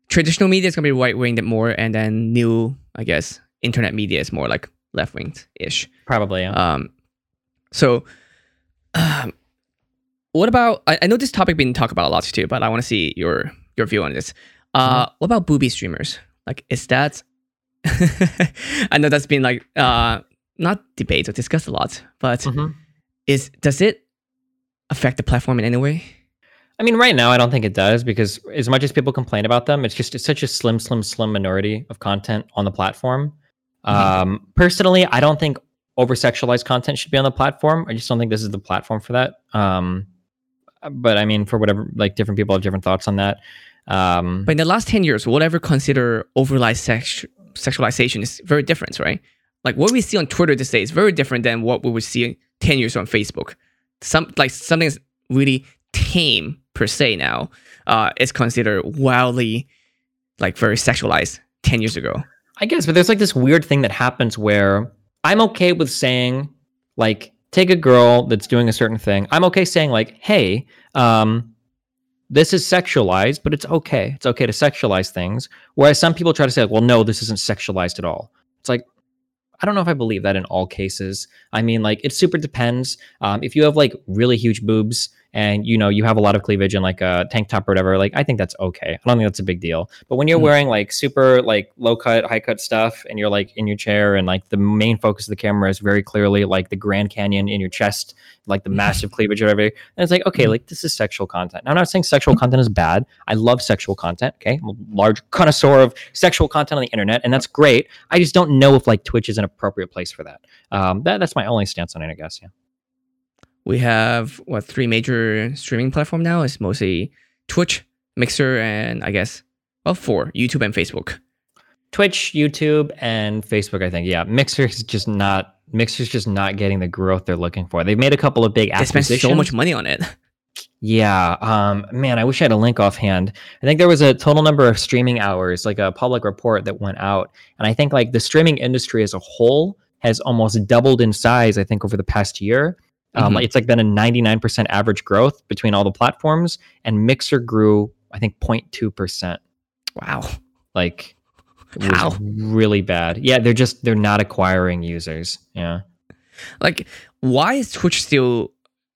traditional media, is gonna be right winged more, and then new, I guess, internet media is more like left winged ish. Probably. Yeah. Um, so, um, what about? I, I know this topic been talked about a lot too, but I want to see your your view on this. Uh, What about booby streamers? Like, is that? [LAUGHS] I know that's been like uh not debated or discussed a lot, but Mhm. is does it affect the platform in any way? I mean, right now, I don't think it does because as much as people complain about them, it's just it's such a slim, slim, slim minority of content on the platform. Um, personally, I don't think over sexualized content should be on the platform. I just don't think this is the platform for that. Um, but I mean, for whatever, like different people have different thoughts on that. Um, But in the last ten years, whatever consider overly sex sexualization is very different, right? Like what we see on Twitter these days is very different than what we would see ten years on Facebook. Some like something is really tame per se now uh, is considered wildly like very sexualized ten years ago. I guess, but there's like this weird thing that happens where I'm okay with saying, like, take a girl that's doing a certain thing. I'm okay saying, like, hey, um, this is sexualized, but it's okay. It's okay to sexualize things. Whereas some people try to say, like, well, no, this isn't sexualized at all. It's like, I don't know if I believe that in all cases. I mean, like, it super depends. Um, if you have like really huge boobs and you know you have a lot of cleavage and like a tank top or whatever, like I think that's okay. I don't think that's a big deal. But when you're Hmm. wearing like super like low cut, high cut stuff, and you're like in your chair, and like the main focus of the camera is very clearly like the Grand Canyon in your chest, like the massive cleavage or whatever, and it's like okay, Hmm. like this is sexual content. Now, I'm not saying sexual content is bad. I love sexual content. Okay, I'm a large connoisseur of sexual content on the internet, and that's great. I just don't know if like Twitch is an appropriate place for that. Um, that that's my only stance on it, I guess. Yeah. We have what three major streaming platform now? is mostly Twitch, Mixer, and I guess well four YouTube and Facebook. Twitch, YouTube, and Facebook. I think. Yeah, Mixer is just not. Mixer's just not getting the growth they're looking for. They've made a couple of big They spend so much money on it. [LAUGHS] Yeah. Um, man, I wish I had a link offhand. I think there was a total number of streaming hours, like a public report that went out. And I think like the streaming industry as a whole has almost doubled in size, I think, over the past year. Um, Mhm. It's like been a 99% average growth between all the platforms, and Mixer grew, I think, 0.2%. Wow. Like, wow. really bad. Yeah, they're just, they're not acquiring users. Yeah. Like, why is Twitch still?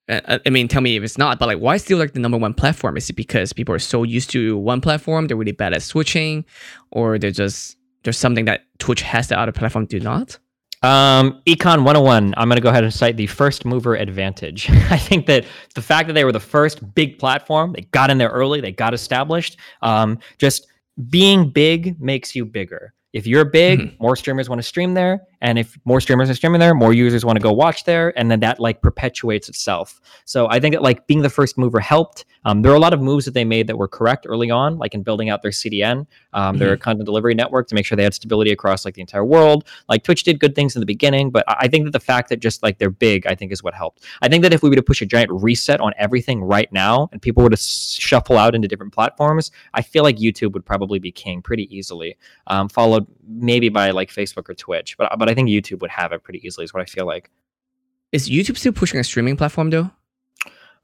uh, I mean, tell me if it's not, but like, why still like the number one platform? Is it because people are so used to one platform, they're really bad at switching, or they're just there's something that Twitch has that other platform do not? Um, Econ 101, I'm going to go ahead and cite the first mover advantage. [LAUGHS] I think that the fact that they were the first big platform, they got in there early, they got established. Um, just being big makes you bigger. If you're big, more streamers want to stream there, and if more streamers are streaming there, more users want to go watch there, and then that like perpetuates itself. So I think that like being the first mover helped. Um, there are a lot of moves that they made that were correct early on, like in building out their CDN, um, their content delivery network to make sure they had stability across like the entire world. Like Twitch did good things in the beginning, but I I think that the fact that just like they're big, I think is what helped. I think that if we were to push a giant reset on everything right now and people were to s- shuffle out into different platforms, I feel like YouTube would probably be king pretty easily, um, followed maybe by like Facebook or Twitch. But but I think YouTube would have it pretty easily. Is what I feel like. Is YouTube still pushing a streaming platform though?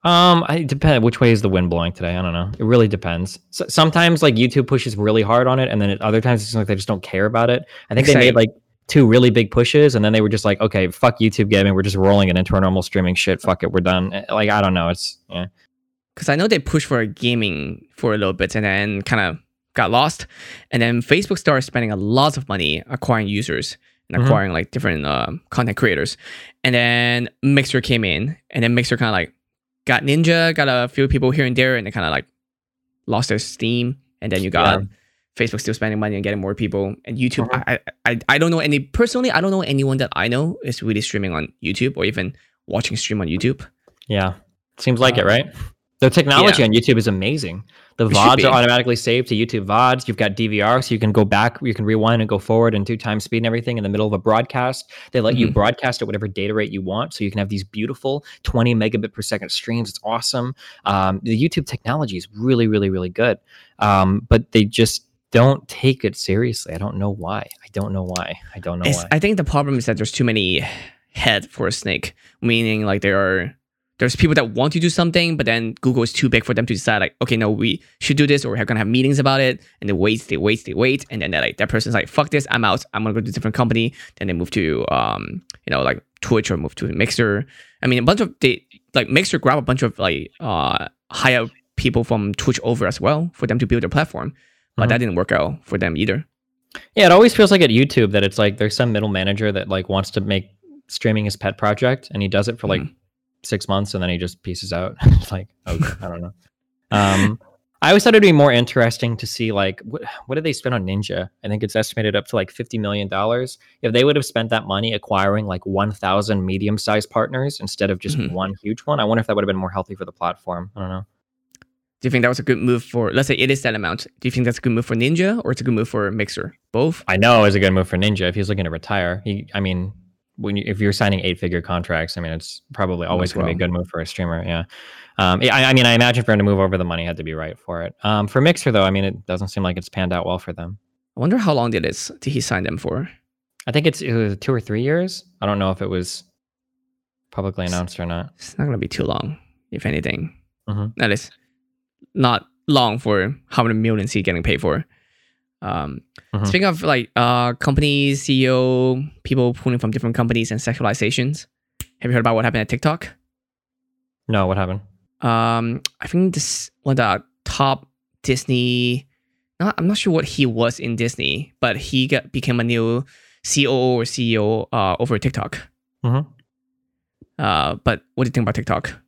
Um, I depend which way is the wind blowing today. I don't know. It really depends. So, sometimes like YouTube pushes really hard on it, and then at other times it's like they just don't care about it. I think they made like two really big pushes, and then they were just like, okay, fuck YouTube gaming. We're just rolling it into our normal streaming shit. Fuck it, we're done. Eh, Like I don't know. It's yeah. Because I know they pushed for gaming for a little bit and then kind of got lost, and then Facebook started spending a lot of money acquiring users and Mhm. acquiring like different um, content creators, and then Mixer came in, and then Mixer kind of like got Ninja, got a few people here and there, and they kind of like lost their steam, and then you got. Yeah. Facebook still spending money and getting more people, and YouTube. Mhm. I, I I don't know any personally. I don't know anyone that I know is really streaming on YouTube or even watching stream on YouTube. Yeah. Seems like it, Um, right? The technology on YouTube is amazing. The It VODs are automatically saved to YouTube VODs. You've got DVR, so you can go back, you can rewind and go forward and two times speed and everything in the middle of a broadcast. They let you Mhm. broadcast at whatever data rate you want, so you can have these beautiful 20 megabit per second streams. It's awesome. Um, the YouTube technology is really, really, really good, um, but they just don't take it seriously. I don't know why. I don't know why. I don't know It's, why. I think the problem is that there's too many head for a snake, meaning like there are there's people that want to do something, but then Google is too big for them to decide like, okay, no, we should do this, or we're gonna have meetings about it, and they wait, they wait, they wait, and then like that person's like, fuck this, I'm out, I'm gonna go to a different company. Then they move to um, you know, like Twitch or move to Mixer. I mean, a bunch of they like Mixer grab a bunch of like uh hire people from Twitch over as well for them to build their platform, but Mhm. that didn't work out for them either. Yeah, it always feels like at YouTube that it's like there's some middle manager that like wants to make streaming his pet project and he does it for like six months and then he just pieces out. [LAUGHS] it's like, okay, I don't know. Um, I always thought it'd be more interesting to see like what what did they spend on Ninja? I think it's estimated up to like fifty million dollars. If they would have spent that money acquiring like one thousand medium sized partners instead of just Mhm. one huge one, I wonder if that would have been more healthy for the platform. I don't know. Do you think that was a good move for? Let's say it is that amount. Do you think that's a good move for Ninja or it's a good move for Mixer? Both. I know it's a good move for Ninja if he's looking to retire. He, I mean, when you, if you're signing eight figure contracts, I mean, it's probably always going to be a good move for a streamer. Yeah. Um, yeah, I, I mean, I imagine for him to move over, the money had to be right for it. Um, for Mixer though, I mean, it doesn't seem like it's panned out well for them. I wonder how long did it did he sign them for? I think it's it was two or three years. I don't know if it was publicly announced or not. It's not gonna be too long, if anything. Mhm. That is not long for how many millions he's getting paid for. Um, Mhm. Speaking of like uh, companies, CEO, people pulling from different companies and sexualizations. Have you heard about what happened at TikTok? No, what happened? um i think this one of the top disney not, i'm not sure what he was in disney but he got became a new coo or ceo uh, over tiktok Mhm. uh but what do you think about tiktok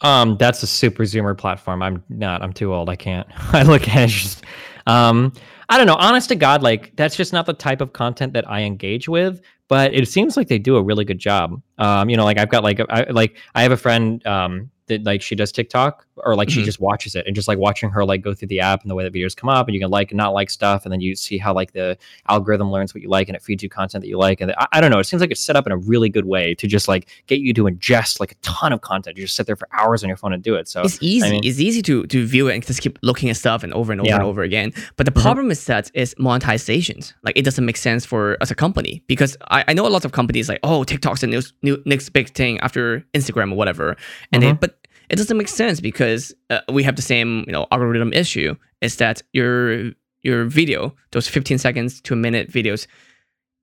Um, that's a super zoomer platform. I'm not. I'm too old. I can't. [LAUGHS] I look at it just, um, I don't know. Honest to God, like that's just not the type of content that I engage with. But it seems like they do a really good job. Um, you know, like I've got like I like I have a friend um that like she does TikTok or like she Mhm. just watches it and just like watching her like go through the app and the way that videos come up and you can like and not like stuff and then you see how like the algorithm learns what you like and it feeds you content that you like and I, I don't know. It seems like it's set up in a really good way to just like get you to ingest like a ton of content. You just sit there for hours on your phone and do it. So it's easy mean- it's easy to to view it and just keep looking at stuff and over and over Yeah. and over again but the Mhm. problem is that is monetizations like it doesn't make sense for us a company because I, I know a lot of companies like oh tiktok's the new, new next big thing after instagram or whatever and they Mhm. but it doesn't make sense because uh, we have the same you know algorithm issue is that your your video those 15 seconds to a minute videos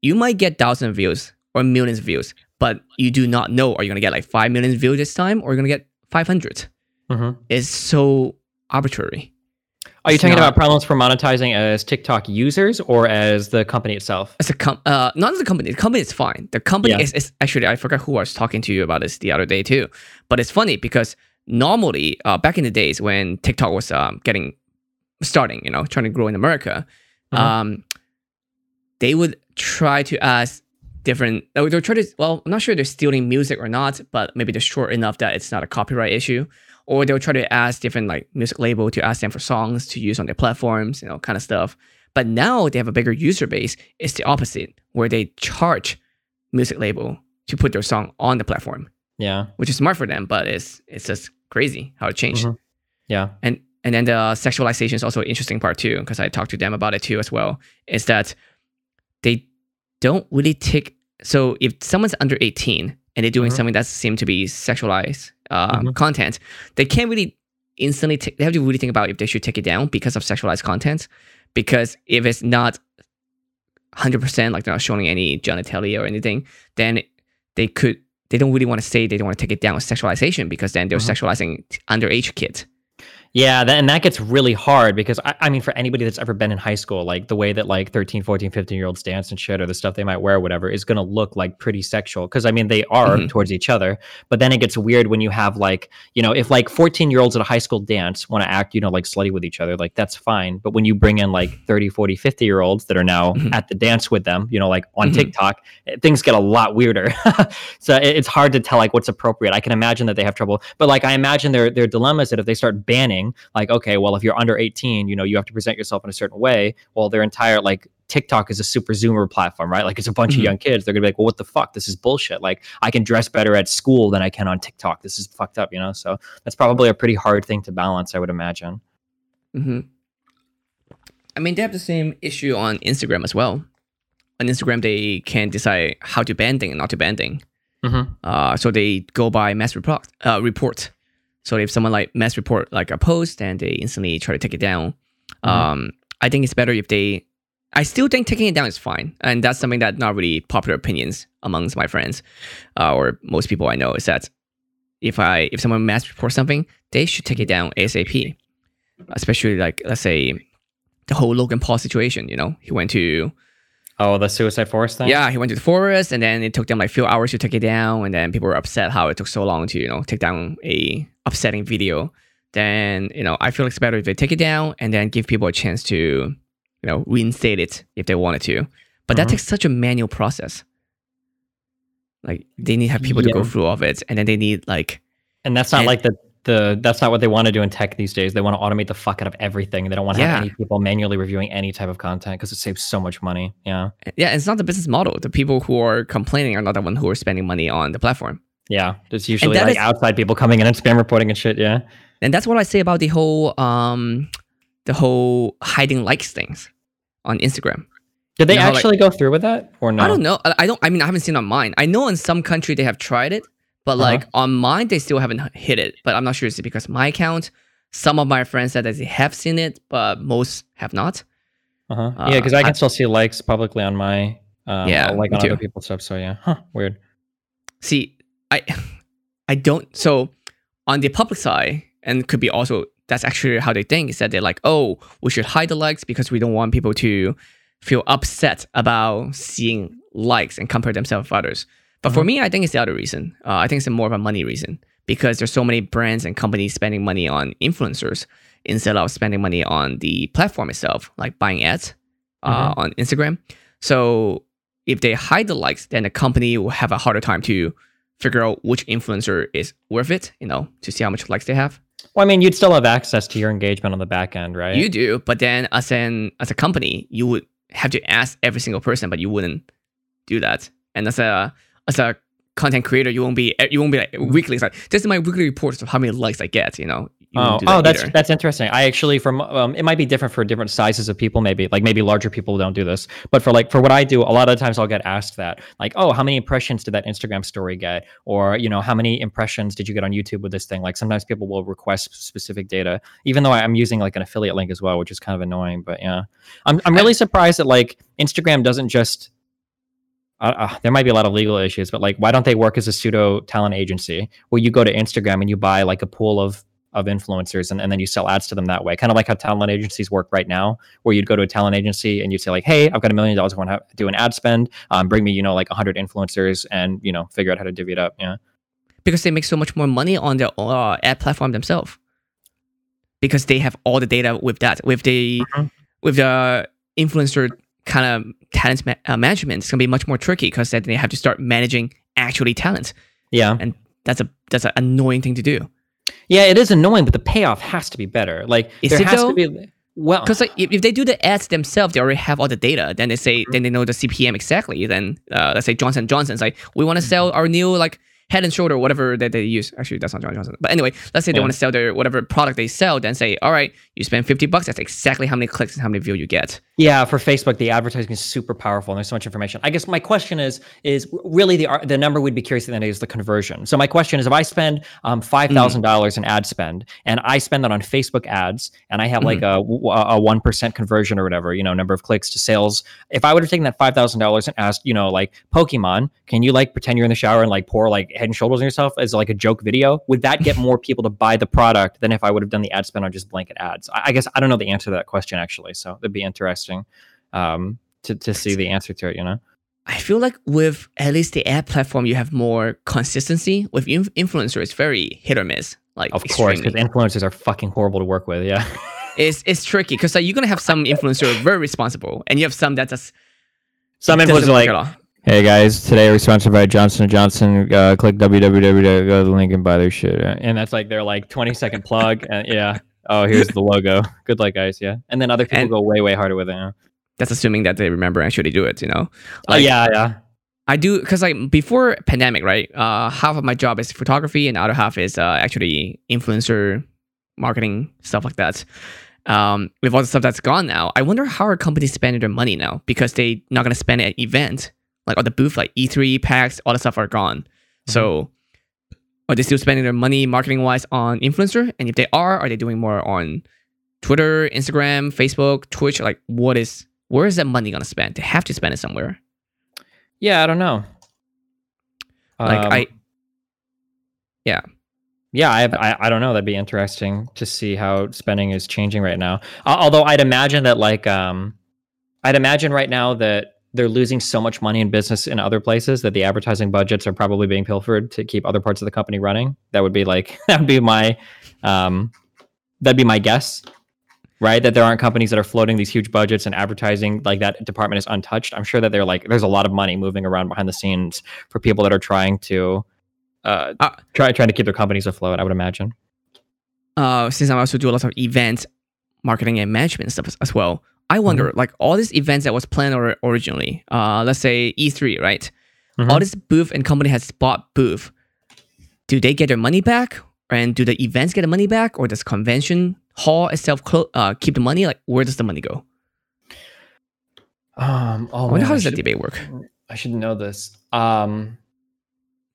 you might get thousand views or millions of views but you do not know are you going to get like 5 million views this time or you're you going to get 500 Mhm. is so arbitrary. Are you It's talking not- about problems for monetizing as TikTok users or as the company itself? As a com- uh, not as a company. The company is fine. The company Yeah. is, is actually I forgot who I was talking to you about this the other day too. But it's funny because normally uh, back in the days when TikTok was um, getting starting, you know, trying to grow in America, Mhm. um, they would try to ask different. uh, They'll try to. Well, I'm not sure they're stealing music or not, but maybe they're short enough that it's not a copyright issue. Or they'll try to ask different like music label to ask them for songs to use on their platforms, you know, kind of stuff. But now they have a bigger user base. It's the opposite, where they charge music label to put their song on the platform, Yeah. which is smart for them. But it's it's just crazy how it changed. Mhm. Yeah. And and then the sexualization is also an interesting part too, because I talked to them about it too as well. Is that they don't really take so if someone's under 18 and they're doing Mhm. something that seems to be sexualized uh, Mhm. content, they can't really instantly take, they have to really think about if they should take it down because of sexualized content. Because if it's not 100% like they're not showing any genitalia or anything, then they could they don't really want to say they don't want to take it down with sexualization because then they're Mhm. sexualizing underage kids. Yeah, that, and that gets really hard because I, I mean, for anybody that's ever been in high school, like the way that like 13, 14, 15 year olds dance and shit or the stuff they might wear, or whatever, is going to look like pretty sexual. Cause I mean, they are Mhm. towards each other. But then it gets weird when you have like, you know, if like 14 year olds at a high school dance want to act, you know, like slutty with each other, like that's fine. But when you bring in like 30, 40, 50 year olds that are now Mhm. at the dance with them, you know, like on Mhm. TikTok, eh, things get a lot weirder. [LAUGHS] so it- it's hard to tell like what's appropriate. I can imagine that they have trouble, but like I imagine their their dilemma is that if they start banning, like okay, well if you're under 18, you know you have to present yourself in a certain way. Well, their entire like TikTok is a super Zoomer platform, right? Like it's a bunch Mhm. of young kids. They're gonna be like, well, what the fuck? This is bullshit. Like I can dress better at school than I can on TikTok. This is fucked up, you know. So that's probably a pretty hard thing to balance, I would imagine. hmm I mean, they have the same issue on Instagram as well. On Instagram, they can decide how to ban thing and not to ban thing. Mm-hmm. Uh, so they go by mass report. Uh, report. So if someone like mass report like a post, and they instantly try to take it down. Mhm. Um, I think it's better if they. I still think taking it down is fine, and that's something that not really popular opinions amongst my friends uh, or most people I know is that if I if someone mass reports something, they should take it down ASAP. Especially like let's say the whole Logan Paul situation. You know, he went to Oh, the Suicide Forest thing. yeah, he went to the forest, and then it took them like a few hours to take it down, and then people were upset how it took so long to you know take down a upsetting video. Then you know I feel it's better if they take it down and then give people a chance to you know reinstate it if they wanted to. But that Mhm. takes such a manual process. Like they need to have people to go through all of it, and then they need like And that's not And- like the the that's not what they want to do in tech these days. They want to automate the fuck out of everything. They don't want to Yeah. have any people manually reviewing any type of content because it saves so much money. Yeah. yeah, it's not the business model. The people who are complaining are not the one who are spending money on the platform. Yeah. there's usually like is- outside people coming in and spam reporting and shit. Yeah. And that's what I say about the whole um the whole hiding likes things on Instagram. Did they You know how, like- actually go through with that or not? I don't know. I don't I mean I haven't seen on mine. I know in some country they have tried it, but Uh-huh. like on mine they still haven't hit it. But I'm not sure it's because my account. Some of my friends said that they have seen it, but most have not. Uh-huh. Uh, yeah, because I can I- still see likes publicly on my uh, Yeah, like on too. other people's stuff. So yeah, huh, weird. See, I I don't so on the public side, and could be also that's actually how they think is that they're like, oh, we should hide the likes because we don't want people to feel upset about seeing likes and compare themselves with others. But for Mhm. me, I think it's the other reason. Uh, I think it's more of a money reason because there's so many brands and companies spending money on influencers instead of spending money on the platform itself, like buying ads uh, on Instagram. So if they hide the likes, then the company will have a harder time to figure out which influencer is worth it, you know, to see how much likes they have. Well, I mean, you'd still have access to your engagement on the back end, right? You do, but then as an as a company, you would have to ask every single person, but you wouldn't do that. And as a as a content creator, you won't be you won't be like weekly. It's like this is my weekly reports of how many likes I get. You know. You Oh, won't oh, that's either. that's interesting. I actually, from um, it might be different for different sizes of people. Maybe like maybe larger people don't do this, but for like for what I do, a lot of the times I'll get asked that, like, oh, how many impressions did that Instagram story get, or you know, how many impressions did you get on YouTube with this thing? Like sometimes people will request specific data, even though I'm using like an affiliate link as well, which is kind of annoying. But yeah, I'm I'm really surprised that like Instagram doesn't just. Uh, uh, there might be a lot of legal issues, but like, why don't they work as a pseudo talent agency where you go to Instagram and you buy like a pool of of influencers and, and then you sell ads to them that way. Kind of like how talent agencies work right now where you'd go to a talent agency and you'd say like hey i've got a million dollars i want to do an ad spend um, bring me you know like 100 influencers and you know figure out how to divvy it up yeah. Because they make so much more money on their uh, ad platform themselves. Because they have all the data with that with the Mhm. with the influencer kind of talent ma- uh, management it's going to be much more tricky because then they have to start managing actually talent. Yeah. And that's a that's an annoying thing to do yeah it is annoying but the payoff has to be better. Like Is there it has though? to be well because like if, if they do the ads themselves they already have all the data. Then they say then they know the cpm exactly. Then uh, let's say johnson johnson's like we want to sell our new like head and shoulder whatever that they use actually that's not johnson johnson but anyway let's say they Yeah. want to sell their whatever product they sell then say all right you spend 50 bucks that's exactly how many clicks and how many views you get Yeah, for Facebook, the advertising is super powerful, and there's so much information. I guess my question is, is really the the number we'd be curious the is the conversion. So my question is, if I spend um, five thousand dollars in ad spend, and I spend that on Facebook ads, and I have like a a one percent conversion or whatever, you know, number of clicks to sales. If I would have taken that five thousand dollars and asked, you know, like Pokemon, can you like pretend you're in the shower and like pour like head and shoulders on yourself as like a joke video, would that get more people to buy the product than if I would have done the ad spend on just blanket ads? I, I guess I don't know the answer to that question actually, so that'd be interesting um, to to see the answer to it. You know. I feel like with at least the ad platform, you have more consistency. With inf- influencer, it's very hit or miss. Like of course, because influencers are fucking horrible to work with. Yeah, [LAUGHS] it's it's tricky because like, you're gonna have some influencer very responsible, and you have some that just some influencers like. Hey guys, today we're sponsored by Johnson Johnson. Uh, click www. Go to the link and buy their shit. And that's like their like 20 second plug. And yeah. Oh, here's the logo. Good luck, guys. Yeah. And then other people and, go way way harder with it. Yeah that's assuming that they remember and actually do it you know oh, like, yeah yeah i do because like before pandemic right uh half of my job is photography and the other half is uh, actually influencer marketing stuff like that um with all the stuff that's gone now i wonder how are companies spending their money now because they're not going to spend it at event like all the booth like e3 PAX all the stuff are gone mm-hmm. so are they still spending their money marketing wise on influencer and if they are are they doing more on twitter instagram facebook twitch like what is where is that money going to spend? They have to spend it somewhere. Yeah, I don't know. Like um, I, yeah, yeah, I, I, I don't know. That'd be interesting to see how spending is changing right now. Although I'd imagine that like um, I'd imagine right now that they're losing so much money in business in other places that the advertising budgets are probably being pilfered to keep other parts of the company running. That would be like [LAUGHS] that would be my um, that'd be my guess right? That there aren't companies that are floating these huge budgets and advertising like that department is untouched. I'm sure that they're like there's a lot of money moving around behind the scenes for people that are trying to uh, uh try trying to keep their companies afloat. I would imagine. Uh, since I also do a lot of event marketing and management stuff as well, I wonder mm-hmm. like all these events that was planned or, originally, uh, let's say E3, right? Mm-hmm. All this booth and company has bought booth. Do they get their money back? And do the events get the money back, or does convention hall itself clo- uh, keep the money? Like, where does the money go? Um, oh, I wonder man, how does that debate work? I should know this. Um,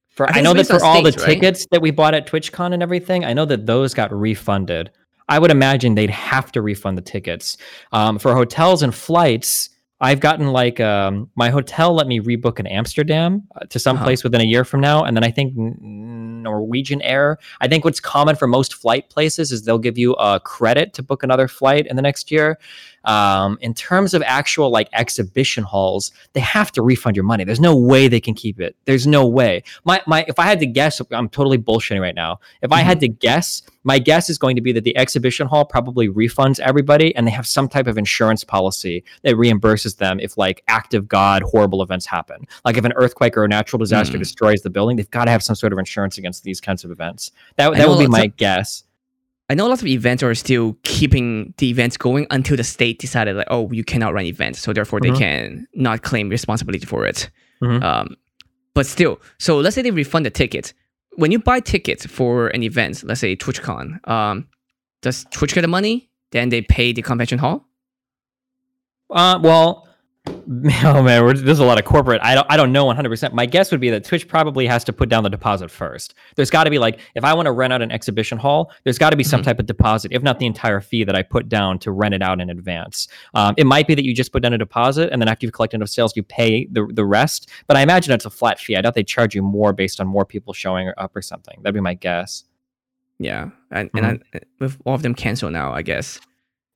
for I, I know that for all the right? tickets that we bought at TwitchCon and everything, I know that those got refunded. I would imagine they'd have to refund the tickets. Um, for hotels and flights, I've gotten like um, my hotel let me rebook in Amsterdam uh, to some uh-huh. place within a year from now, and then I think Norwegian Air. I think what's common for most flight places is they'll give you a credit to book another flight in the next year. Um, in terms of actual like exhibition halls, they have to refund your money. There's no way they can keep it. There's no way. My my if I had to guess, I'm totally bullshitting right now. If mm-hmm. I had mm-hmm. to guess, my guess is going to be that the exhibition hall probably refunds everybody and they have some type of insurance policy that reimburses them if like active god horrible events happen. Like if an earthquake or a natural disaster mm. destroys the building, they've got to have some sort of insurance against these kinds of events. That that would be my guess. I know lots of events are still keeping the events going until the state decided like, oh, you cannot run events, so therefore mm-hmm. they can not claim responsibility for it. Mm-hmm. Um, but still, so let's say they refund the tickets. When you buy tickets for an event, let's say TwitchCon, um, does Twitch get the money? Then they pay the convention hall. Uh, well, [LAUGHS] Oh man, there's a lot of corporate. I don't. I don't know 100. percent My guess would be that Twitch probably has to put down the deposit first. There's got to be like, if I want to rent out an exhibition hall, there's got to be some mm-hmm. type of deposit, if not the entire fee that I put down to rent it out in advance. Um, it might be that you just put down a deposit, and then after you've collected enough sales, you pay the the rest. But I imagine it's a flat fee. I doubt they charge you more based on more people showing up or something. That'd be my guess. Yeah, and, mm-hmm. and I, with all of them canceled now, I guess.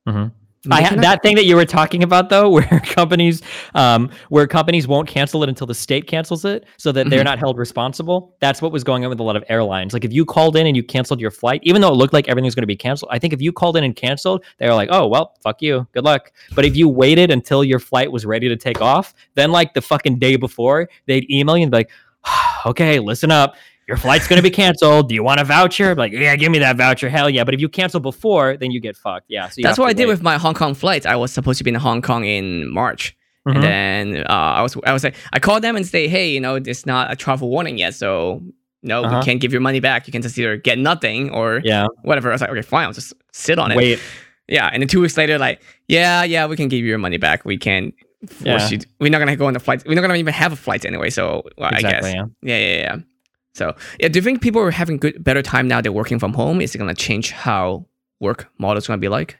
Mm-hmm. I, that thing that you were talking about though, [LAUGHS] where companies, um, where companies won't cancel it until the state cancels it, so that they're mm-hmm. not held responsible. That's what was going on with a lot of airlines. Like if you called in and you canceled your flight, even though it looked like everything was going to be canceled, I think if you called in and canceled, they were like, "Oh well, fuck you, good luck." But if you waited until your flight was ready to take off, then like the fucking day before, they'd email you and be like, [SIGHS] "Okay, listen up." Your flight's going to be canceled. Do you want a voucher? Like, yeah, give me that voucher. Hell yeah. But if you cancel before, then you get fucked. Yeah. So that's what I wait. did with my Hong Kong flights. I was supposed to be in Hong Kong in March. Mm-hmm. And then uh, I was I was like I called them and say, hey, you know, it's not a travel warning yet, so no, uh-huh. we can't give your money back. You can just either get nothing or yeah, whatever. I was like, okay, fine, I'll just sit on it. Wait. Yeah, and then two weeks later, like, yeah, yeah, we can give you your money back. We can force yeah. you. To, we're not gonna go on the flight. We're not gonna even have a flight anyway. So well, exactly, I guess. Yeah. yeah, yeah, yeah. So yeah, do you think people are having good better time now? They're working from home. Is it gonna change how work models gonna be like?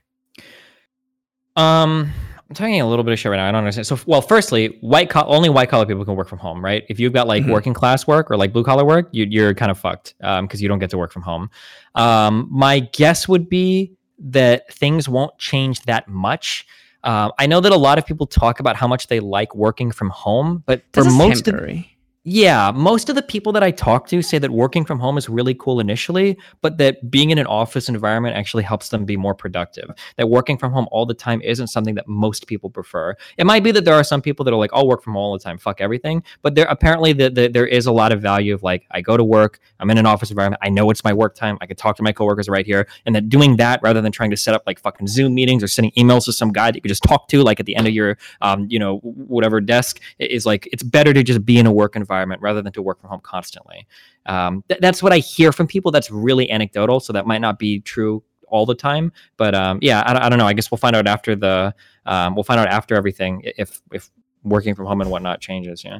Um, I'm talking a little bit of shit right now. I don't understand. So, well, firstly, white co- only white collar people can work from home, right? If you've got like Mhm. working class work or like blue collar work, you, you're kind of fucked because you don't get to work from home. Um, my guess would be that things won't change that much. Um, I know that a lot of people talk about how much they like working from home, but for This is most of temporary. Yeah, most of the people that I talk to say that working from home is really cool initially, but that being in an office environment actually helps them be more productive. That working from home all the time isn't something that most people prefer. It might be that there are some people that are like, "I'll work from home all the time, fuck everything," but there apparently the, the, there is a lot of value of like, I go to work, I'm in an office environment, I know it's my work time, I can talk to my coworkers right here, and that doing that rather than trying to set up like fucking Zoom meetings or sending emails to some guy that you could just talk to like at the end of your um, you know whatever desk is like it's better to just be in a work environment rather than to work from home constantly um, th- that's what i hear from people that's really anecdotal so that might not be true all the time but um, yeah I, don't- I don't know i guess we'll find out after the um, we'll find out after everything if if working from home and whatnot changes yeah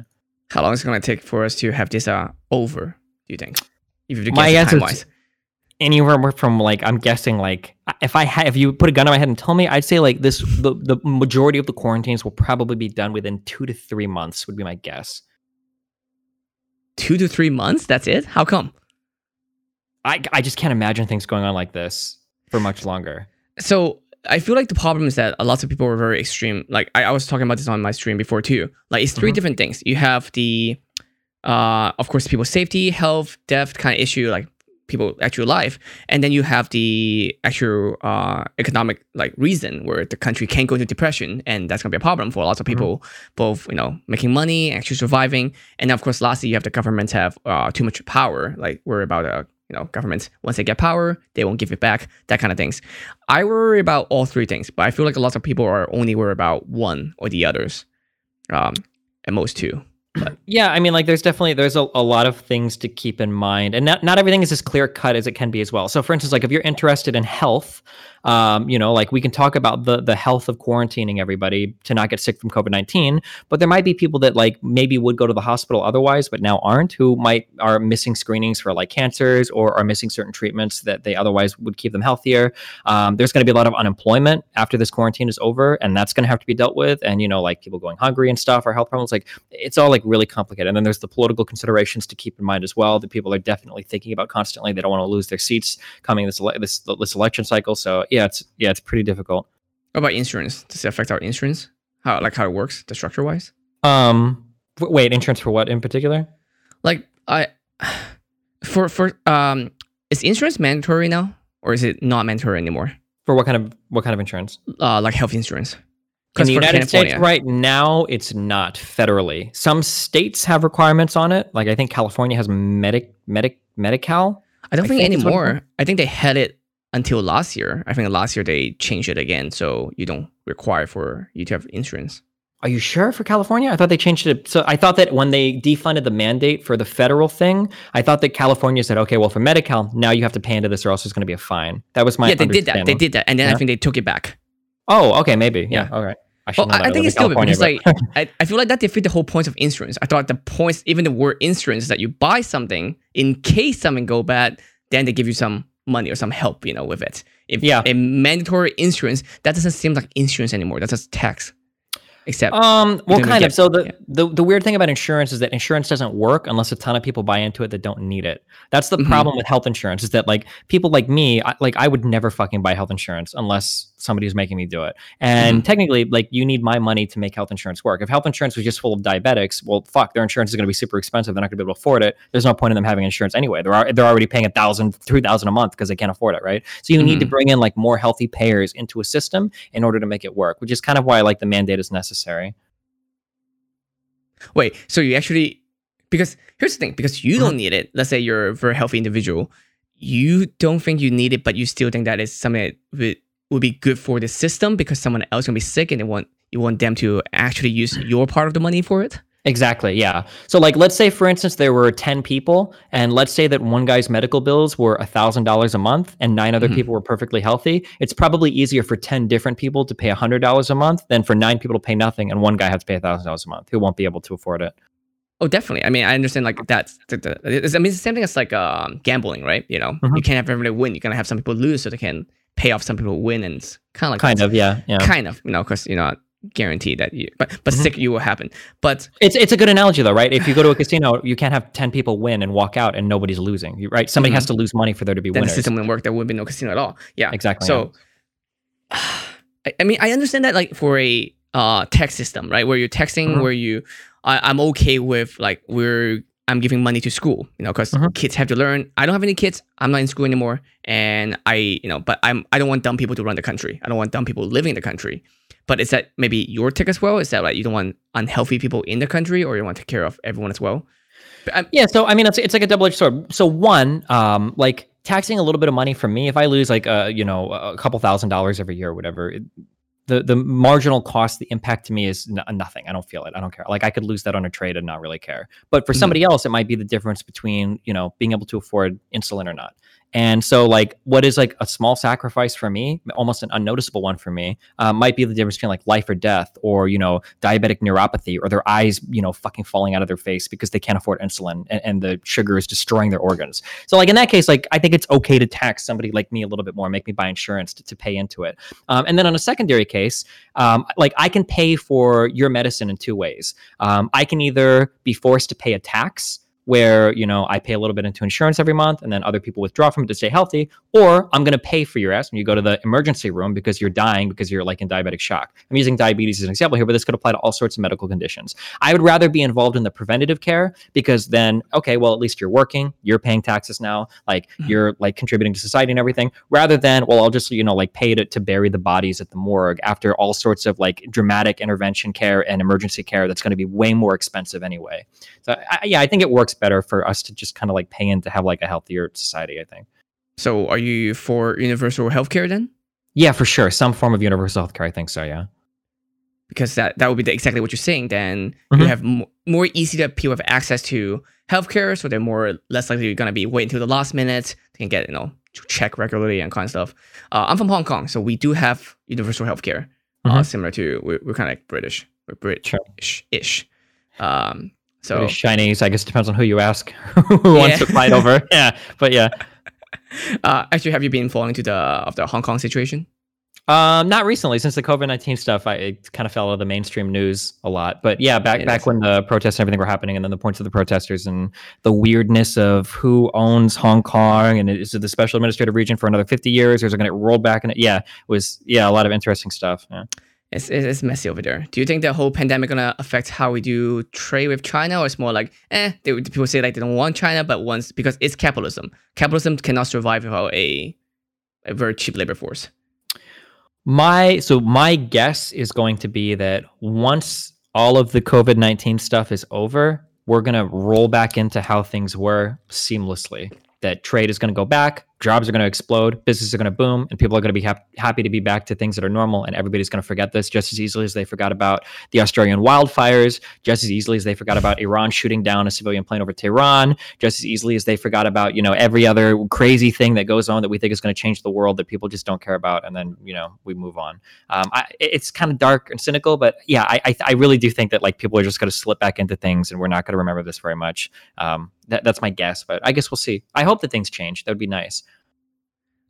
How long is it gonna take for us to have this uh over? Do you think? If you My answer wise. anywhere from like i'm guessing like if i had if you put a gun on my head and tell me i'd say like this the, the majority of the quarantines will probably be done within two to three months would be my guess Two to three months. That's it. How come? I, I just can't imagine things going on like this for much longer. So I feel like the problem is that a lot of people were very extreme. Like I, I was talking about this on my stream before too. Like it's 3 Mhm. different things. You have the, uh, of course, people's safety, health, death kind of issue, like people actual life, and then you have the actual uh, economic like reason where the country can't go into depression, and that's gonna be a problem for lots of people, both you know making money, actually surviving, and of course, lastly, you have the governments have uh, too much power. Like we're about uh, you know governments once they get power, they won't give it back, that kind of things. I worry about all three things, but I feel like a lot of people are only worried about one or the others, um, at most two. Yeah, I mean, like, there's definitely there's a, a lot of things to keep in mind, and not not everything is as clear cut as it can be as well. So, for instance, like if you're interested in health, um, you know, like we can talk about the the health of quarantining everybody to not get sick from COVID nineteen, but there might be people that like maybe would go to the hospital otherwise, but now aren't, who might are missing screenings for like cancers or are missing certain treatments that they otherwise would keep them healthier. Um, there's going to be a lot of unemployment after this quarantine is over, and that's going to have to be dealt with. And you know, like people going hungry and stuff, or health problems, like it's all like really complicated. And then there's the political considerations to keep in mind as well that people are definitely thinking about constantly. They don't want to lose their seats coming this ele- this this election cycle. So yeah, it's yeah, it's pretty difficult. What about insurance? Does it affect our insurance? How like how it works, the structure wise? Um, w- wait, insurance for what in particular? Like I, for for um, is insurance mandatory now, or is it not mandatory anymore? For what kind of what kind of insurance? Uh, like health insurance. In the United States, right now, it's not federally. Some states have requirements on it. Like I think California has medic medic Medi-Cal. I don't I think, think it's what it anymore. I think they had it until last year. I think last year they changed it again, so you don't require for you to have insurance. Are you sure for California? I thought they changed it. So I thought that when they defunded the mandate for the federal thing, I thought that California said, okay, well, for Medi-Cal, now you have to pay into this or else there's going to be a fine. That was my yeah, they did that. They did that, and then I think they took it back. Oh, okay, maybe. Yeah. Yeah. All right. I I. I think it's in stupid because California, like I, I feel like that defeat the whole point of insurance. I thought the points, even the word insurance, is that you buy something in case something go bad, then they give you some money or some help, you know, with it. If Yeah. a mandatory insurance, that doesn't seem like insurance anymore. That's just tax. Except Um, well, kind of. So the, yeah. the the weird thing about insurance is that insurance doesn't work unless a ton of people buy into it that don't need it. That's the Mhm. problem with health insurance is that like people like me, I, like I would never fucking buy health insurance unless somebody's making me do it. And technically, like you need my money to make health insurance work. If health insurance was just full of diabetics, well, fuck, their insurance is going to be super expensive. They're not going to be able to afford it. There's no point in them having insurance anyway. They're they're already paying a thousand, three thousand a month because they can't afford it, right? So you need to Mhm. bring in like more healthy payers into a system in order to make it work, which is kind of why like the mandate is necessary. wait, so you actually because here's the thing, because you Mm-hmm. don't need it. Let's say you're a very healthy individual, you don't think you need it, but you still think that is something that would, would be good for the system because someone else gonna be sick and they want you want them to actually use your part of the money for it. Exactly. Yeah. So, like, let's say, for instance, there were 10 people, and let's say that one guy's medical bills were $1,000 a month and nine other Mhm. people were perfectly healthy. It's probably easier for 10 different people to pay $100 a month than for nine people to pay nothing and one guy has to pay $1,000 a month who won't be able to afford it. Oh, definitely. I mean, I understand like that's. The, the, I mean, it's the same thing as like um, gambling, right? You know, Mhm. you can't have everybody win. You're gonna have some people lose so they can pay off some people who win, and kind of like Kind of. Yeah. Yeah. kind of, you know, because you're not guaranteed that you, but but Mhm. sick you will happen. But It's it's a good analogy though, right? If you go to a casino, you can't have ten people win and walk out and nobody's losing, you- right? Somebody has to lose money for there to be then the system wouldn't work. There would be no casino at all. Yeah. Exactly. So, [SIGHS] I, I mean, I understand that like for a uh tax system, right, where you're taxing, Mhm. where you, I, I'm okay with like we're I'm giving money to school, you know, because Mhm. kids have to learn. I don't have any kids. I'm not in school anymore, and I, you know, but I'm I don't want dumb people to run the country. I don't want dumb people living in the country. But is that maybe your take as well? Is that like you don't want unhealthy people in the country, or you want to take care of everyone as well? But I'm, Yeah, so I mean, it's it's like a double edged sword. So one, um, like taxing a little bit of money from me, if I lose like a you know, a couple thousand dollars every year or whatever, it, the the marginal cost, the impact to me is n- nothing. I don't feel it. I don't care. Like I could lose that on a trade and not really care. But for Mhm. somebody else, it might be the difference between you know being able to afford insulin or not. And so, like, what is like a small sacrifice for me, almost an unnoticeable one for me, uh, might be the difference between like life or death, or you know, diabetic neuropathy, or their eyes, you know, fucking falling out of their face because they can't afford insulin and, and the sugar is destroying their organs. So, like in that case, like I think it's okay to tax somebody like me a little bit more, make me buy insurance to, to pay into it. Um, and then on a secondary case, um, like I can pay for your medicine in two ways. Um, I can either be forced to pay a tax where you know I pay a little bit into insurance every month, and then other people withdraw from it to stay healthy, or I'm going to pay for your ass when you go to the emergency room because you're dying because you're like in diabetic shock. I'm using diabetes as an example here, but this could apply to all sorts of medical conditions. I would rather be involved in the preventative care because then, okay, well at least you're working, you're paying taxes now, like Mhm. you're like contributing to society and everything, rather than well I'll just you know like pay to to bury the bodies at the morgue after all sorts of like dramatic intervention care and emergency care that's going to be way more expensive anyway. So I, yeah, I think it works better for us to just kind of like pay in to have like a healthier society. I think. so are you for universal healthcare then? Yeah, for sure. Some form of universal healthcare. I think so. Yeah. because that that would be the, exactly what you're saying. Then you Mhm. have m- more easy to people have access to healthcare, so they're more less likely going to be waiting until the last minute. They can get you know to check regularly and kind of stuff. Uh, I'm from Hong Kong, so we do have universal healthcare, uh, Mhm. similar to we're, we're kind of like British, we're British Sure. ish. Um, so British, Chinese. I guess it depends on who you ask. [LAUGHS] who wants to fight over? [LAUGHS] Yeah, but yeah. uh, actually, have you been following to the of the Hong Kong situation? Um, not recently, since the COVID nineteen stuff, I it kind of fell out of the mainstream news a lot. But yeah, back back when the protests and everything were happening, and then the points of the protesters and the weirdness of who owns Hong Kong, and is it the special administrative region for another fifty years, or is it going to get rolled back? And yeah, it was yeah, a lot of interesting stuff. Yeah. It's, it's messy over there. Do you think the whole pandemic gonna affect how we do trade with China, or it's more like, eh? They, people say like they don't want China, but once because it's capitalism. Capitalism cannot survive without a a very cheap labor force. My so my guess is going to be that once all of the COVID nineteen stuff is over, we're gonna roll back into how things were seamlessly. That trade is to go back, jobs are going to explode, businesses are going to boom, and people are going to be hap- happy to be back to things that are normal. And everybody's going to forget this just as easily as they forgot about the Australian wildfires, just as easily as they forgot about Iran shooting down a civilian plane over Tehran, just as easily as they forgot about you know every other crazy thing that goes on that we think is going to change the world that people just don't care about, and then you know we move on. Um, I, it's kind of dark and cynical, but yeah, I, I I really do think that like people are just going to slip back into things, and we're not going to remember this very much. Um, that, that's my guess, but I guess we'll see. I hope that things change. That would be nice.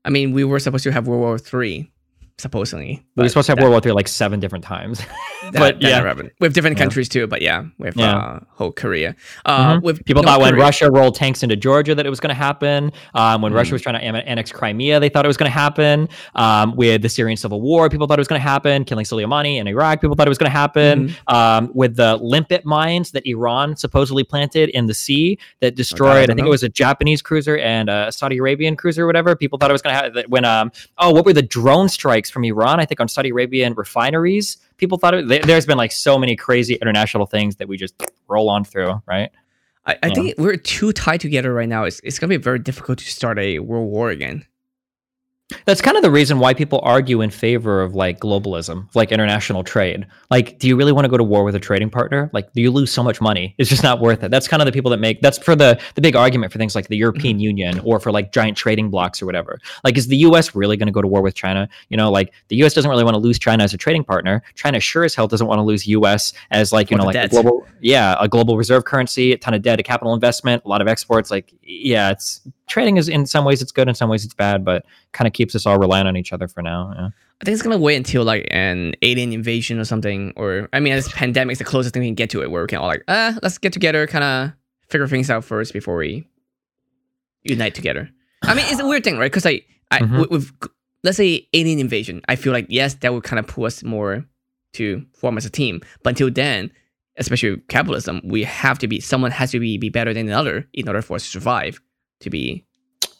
I mean, we were supposed to have World War Three, supposedly. We were supposed to have that- World War Three like seven different times. [LAUGHS] [LAUGHS] that, but that yeah. with different Yeah. countries too. But yeah, with Yeah. uh, whole Korea. Uh, Mhm. with People North thought when Korea- Russia rolled tanks into Georgia that it was going to happen. Um, when Mhm. Russia was trying to annex Crimea, they thought it was going to happen. Um, with the Syrian civil war, people thought it was going to happen. Killing Soleimani in Iraq, people thought it was going to happen. Mm-hmm. Um, with the limpet mines that Iran supposedly planted in the sea that destroyed, I, don't think know. it was a Japanese cruiser and a Saudi Arabian cruiser or whatever. People thought it was going to happen. When um, oh, what were the drone strikes from Iran? I think on Saudi Arabian refineries. People thought it. there- There's been like so many crazy international things that we just roll on through, right? I, I Yeah. think we're too tied together right now. It's it's gonna be very difficult to start a world war again. That's kind of the reason why people argue in favor of like globalism, like international trade. Like, do you really want to go to war with a trading partner? Like, do you lose so much money. It's just not worth it. That's kind of the people that make that's for the the big argument for things like the mm-hmm. European Union or for like giant trading blocks or whatever. Like, is the US really going to go to war with China? You know, like the US doesn't really want to lose China as a trading partner. China sure as hell doesn't want to lose US as like, you Or know, like a global yeah, a global reserve currency, a ton of debt, a capital investment, a lot of exports. Like, yeah, it's trading is in some ways it's good, in some ways it's bad, but kind of keeps us all relying on each other for now. Yeah. I think it's gonna wait until like an alien invasion or something, or I mean, this pandemic's the closest thing we can get to it, where we can all like, ah, let's get together, kind of figure things out first before we unite together. I mean, it's a weird thing, right? Because like, I Mhm. with, with let's say alien invasion, I feel like yes, that would kind of pull us more to form as a team. But until then, especially with capitalism, we have to be someone has to be be better than another in order for us to survive. To be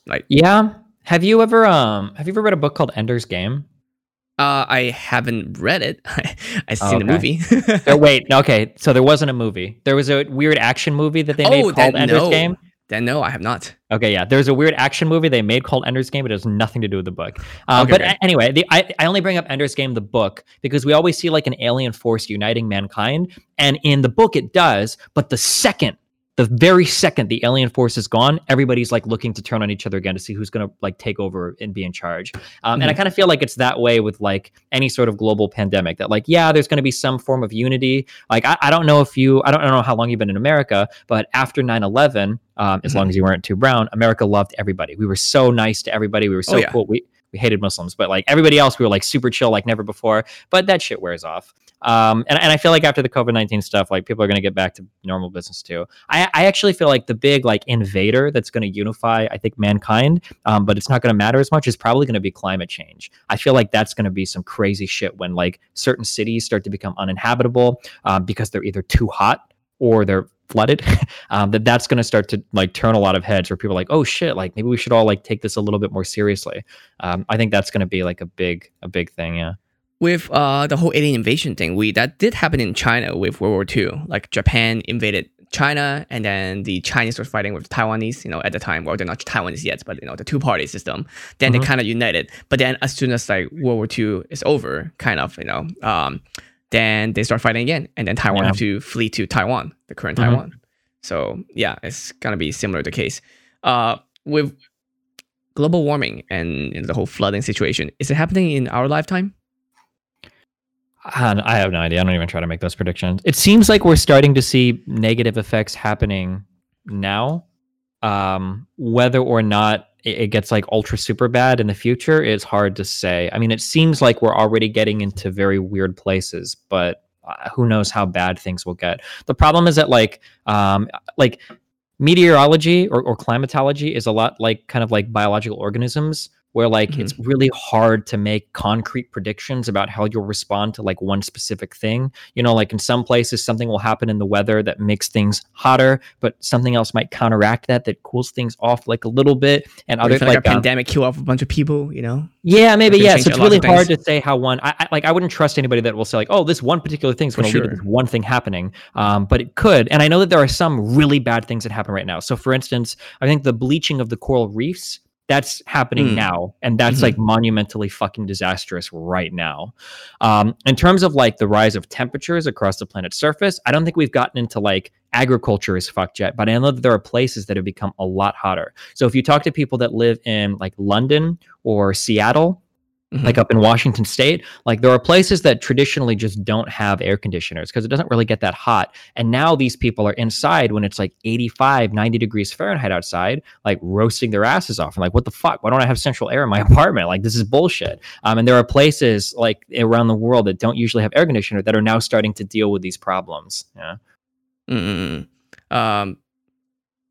like, Yeah. Have you ever um have you ever read a book called Ender's Game? uh, I haven't read it. [LAUGHS] I've seen the Okay. movie. There, [LAUGHS] wait, okay. So there wasn't a movie. There was a weird action movie that they made Oh, called then Ender's no. Game. then no, I have not. Okay, yeah. There's a weird action movie they made called Ender's Game, but it has nothing to do with the book. Um, Okay, but okay. anyway, the, I, I only bring up Ender's Game, the book, because we always see like an alien force uniting mankind. And in the book, it does. But the second, the very second the alien force is gone, everybody's like looking to turn on each other again to see who's going to like take over and be in charge. Um, And I kind of feel like it's that way with like any sort of global pandemic that like, yeah, there's going to be some form of unity. Like, I, I don't know if you, I don't, I don't know how long you've been in America, but after 9 11, um, as long as you weren't too brown, America loved everybody. We were so nice to everybody. We were so Oh, yeah. cool. We, we hated Muslims, but like everybody else, we were like super chill, like never before. But that shit wears off. Um, and, and I feel like after the COVID 19 stuff, like people are going to get back to normal business too. I, I actually feel like the big like invader that's going to unify, I think, mankind, um, but it's not going to matter as much is probably going to be climate change. I feel like that's going to be some crazy shit when like certain cities start to become uninhabitable um, because they're either too hot or they're flooded [LAUGHS] um, that that's going to start to like turn a lot of heads where people are like oh shit like maybe we should all like take this a little bit more seriously um, i think that's going to be like a big a big thing yeah with uh the whole alien invasion thing, we that did happen in China with World War II. Like Japan invaded China, and then the Chinese were fighting with Taiwanese. You know, at the time, well, they're not Taiwanese yet, but you know, the two party system. Then Mhm. they kind of united. But then as soon as like World War II is over, kind of, you know, um, then they start fighting again, and then Taiwan Yeah. have to flee to Taiwan, the current Mhm. Taiwan. So yeah, it's gonna be similar to the case. Uh, with global warming and you know, the whole flooding situation, is it happening in our lifetime? I have no idea. I don't even try to make those predictions. It seems like we're starting to see negative effects happening now. Um, whether or not it, it gets like ultra super bad in the future is hard to say. I mean, it seems like we're already getting into very weird places, but uh, who knows how bad things will get. The problem is that like um, like meteorology or, or climatology is a lot like kind of like biological organisms where like it's really hard to make concrete predictions about how you'll respond to like one specific thing you know like in some places something will happen in the weather that makes things hotter but something else might counteract that that cools things off like a little bit and other like, like a um, pandemic kill off a bunch of people, you know? yeah, maybe yeah. So it's really hard to say how one. I, I like. I wouldn't trust anybody that will say like, "Oh, this one particular thing is going to lead to this one thing happening." Um, but it could, and I know that there are some really bad things that happen right now. So, for instance, I think the bleaching of the coral reefs that's happening Mm. now, and that's Mhm. like monumentally fucking disastrous right now. Um, in terms of like the rise of temperatures across the planet's surface, I don't think we've gotten into like agriculture is fucked yet, but I know that there are places that have become a lot hotter. So if you talk to people that live in like London or Seattle, Mhm. like up in Washington state, like there are places that traditionally just don't have air conditioners because it doesn't really get that hot. And now these people are inside when it's like 85, 90 degrees Fahrenheit outside, like roasting their asses off. And like, what the fuck? Why don't I have central air in my [LAUGHS] apartment? Like, this is bullshit. Um, and there are places like around the world that don't usually have air conditioner that are now starting to deal with these problems. Yeah. Mm-mm. Um,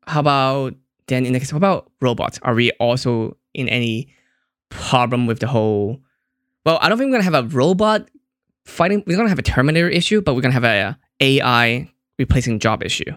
how about then in the case? What about robots? Are we also in any problem with the whole? Well, I don't think we're gonna have a robot fighting. We're gonna have a Terminator issue, but we're gonna have a AI replacing job issue.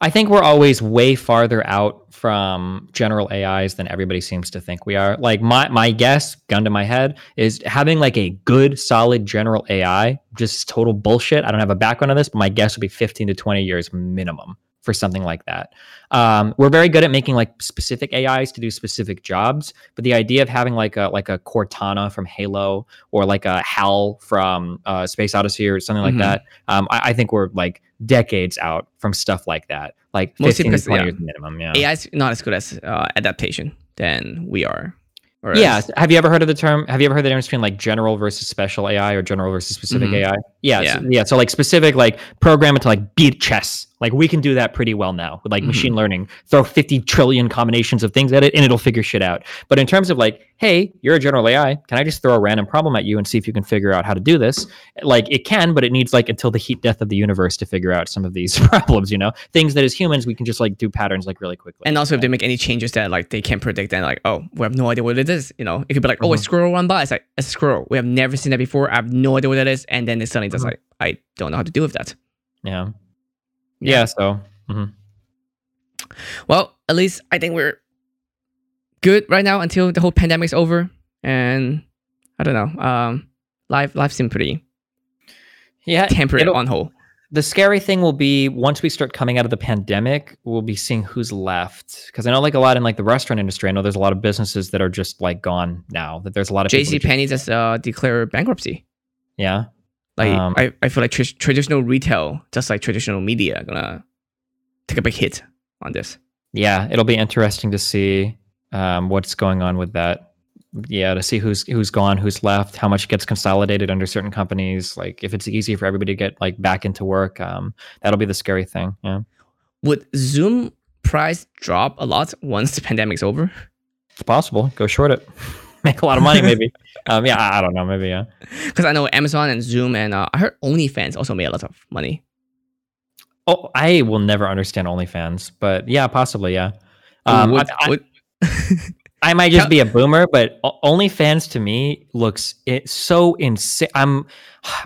I think we're always way farther out from general AIs than everybody seems to think we are. Like my my guess, gun to my head, is having like a good, solid general AI, just total bullshit. I don't have a background on this, but my guess would be 15 to 20 years minimum for something like that. Um, we're very good at making like specific AIs to do specific jobs, but the idea of having like a like a Cortana from Halo or like a HAL from uh, Space Odyssey or something like Mhm. that, um, I, I think we're like decades out from stuff like that. Like Mostly 15 because, to 20 yeah. years minimum. Yeah. AI is not as good as uh, adaptation than we are. Or Yeah. as- Have you ever heard of the term? Have you ever heard the difference between like general versus special AI or general versus specific Mhm. AI? Yeah, Yeah. So, yeah. So like specific, like program it to like beat chess. Like we can do that pretty well now with like Mhm. machine learning. Throw fifty trillion combinations of things at it, and it'll figure shit out. But in terms of like, hey, you're a general AI. Can I just throw a random problem at you and see if you can figure out how to do this? Like it can, but it needs like until the heat death of the universe to figure out some of these [LAUGHS] problems. You know, things that as humans we can just like do patterns like really quickly. And also, if they make any changes that like they can't predict, then like, oh, we have no idea what it is. You know, it could be like, oh, a Mhm. squirrel run by. It's like a squirrel. We have never seen that before. I have no idea what that is. And then it's suddenly just Mhm. like, I don't know how to deal with that. yeah. Yeah. Yeah. So. mhm. Well, at least I think we're good right now until the whole pandemic's over. And I don't know. Um, life life seemed pretty Yeah. temporary on hold. the scary thing will be once we start coming out of the pandemic we'll be seeing who's left because i know like a lot in like the restaurant industry i know there's a lot of businesses that are just like gone now that there's a lot of JC who just- Penney just uh, declared bankruptcy. yeah Like Um, I, I feel like tr- traditional retail, just like traditional media, gonna take a big hit on this. yeah it'll be interesting to see um, what's going on with that. Yeah to see who's who's gone who's left how much gets consolidated under certain companies. Like if it's easy for everybody to get like back into work um, that'll be the scary thing yeah. Would Zoom price drop a lot once the [LAUGHS] pandemic's over? it's possible. Go short it [LAUGHS] make a lot of money maybe [LAUGHS] um, yeah I, I don't know maybe yeah Because I know Amazon and Zoom and uh, I heard OnlyFans also made a lot of money. Oh, I will never understand OnlyFans, but yeah, possibly, yeah. Um, would, I, I- would- [LAUGHS] I might just be a boomer, but OnlyFans to me looks it so insane. I'm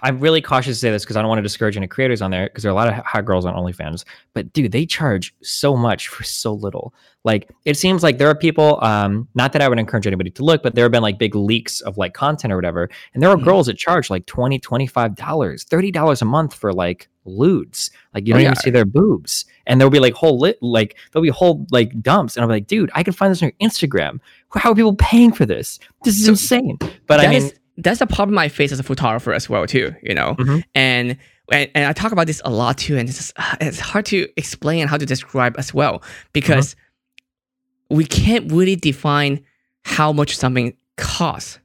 I'm really cautious to say this because I don't want to discourage any creators on there because there are a lot of hot girls on OnlyFans. But dude, they charge so much for so little. Like it seems like there are people. Um, not that I would encourage anybody to look, but there have been like big leaks of like content or whatever, and there are Mhm. girls that charge like 20 25 dollars, thirty dollars a month for like lewds. Like you Oh, don't yeah. even see their boobs, and there'll be like whole lit like there'll be whole like dumps, and I'm like, dude, I can find this on your Instagram. How are people paying for this? This is So- insane. But I mean, is- that's the problem I face as a photographer as well too. You know, Mhm. and, and and I talk about this a lot too, and it's just, uh, it's hard to explain how to describe as well because Uh-huh. we can't really define how much something costs.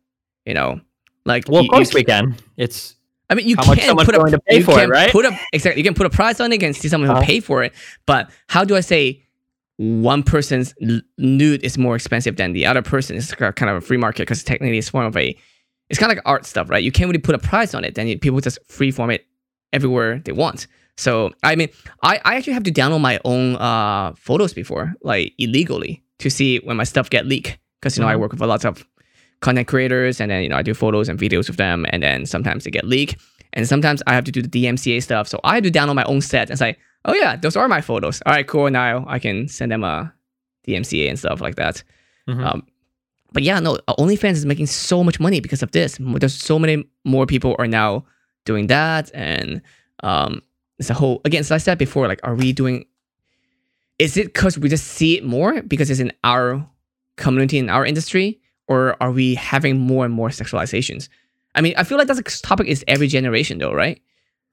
You know, like well, of course we can. It's I mean, you how can put a willing to pay you for it, can right? Put a exactly. You can put a price on it. You can see someone who Uh-huh. pay for it. But how do I say one person's nude is more expensive than the other person? It's kind of a free market because technically it's form of a. It's kind of like art stuff, right? You can't really put a price on it. Then people just free form it everywhere they want. So I mean, I, I actually have to download my own uh photos before, like illegally, to see when my stuff get leaked. Because you know I Mhm. work with a lot of content creators, and then you know I do photos and videos with them, and then sometimes they get leaked, and sometimes I have to do the DMCA stuff. So I have to download my own set and say, oh yeah, those are my photos. All right, cool. Now I can send them a DMCA and stuff like that. Mhm. Um, but yeah, no, OnlyFans is making so much money because of this. There's so many more people are now doing that, and um, it's a whole again. So I said before, like, are we doing? Is it because we just see it more because it's in our community in our industry, or are we having more and more sexualizations? I mean, I feel like that's a topic is every generation though, right?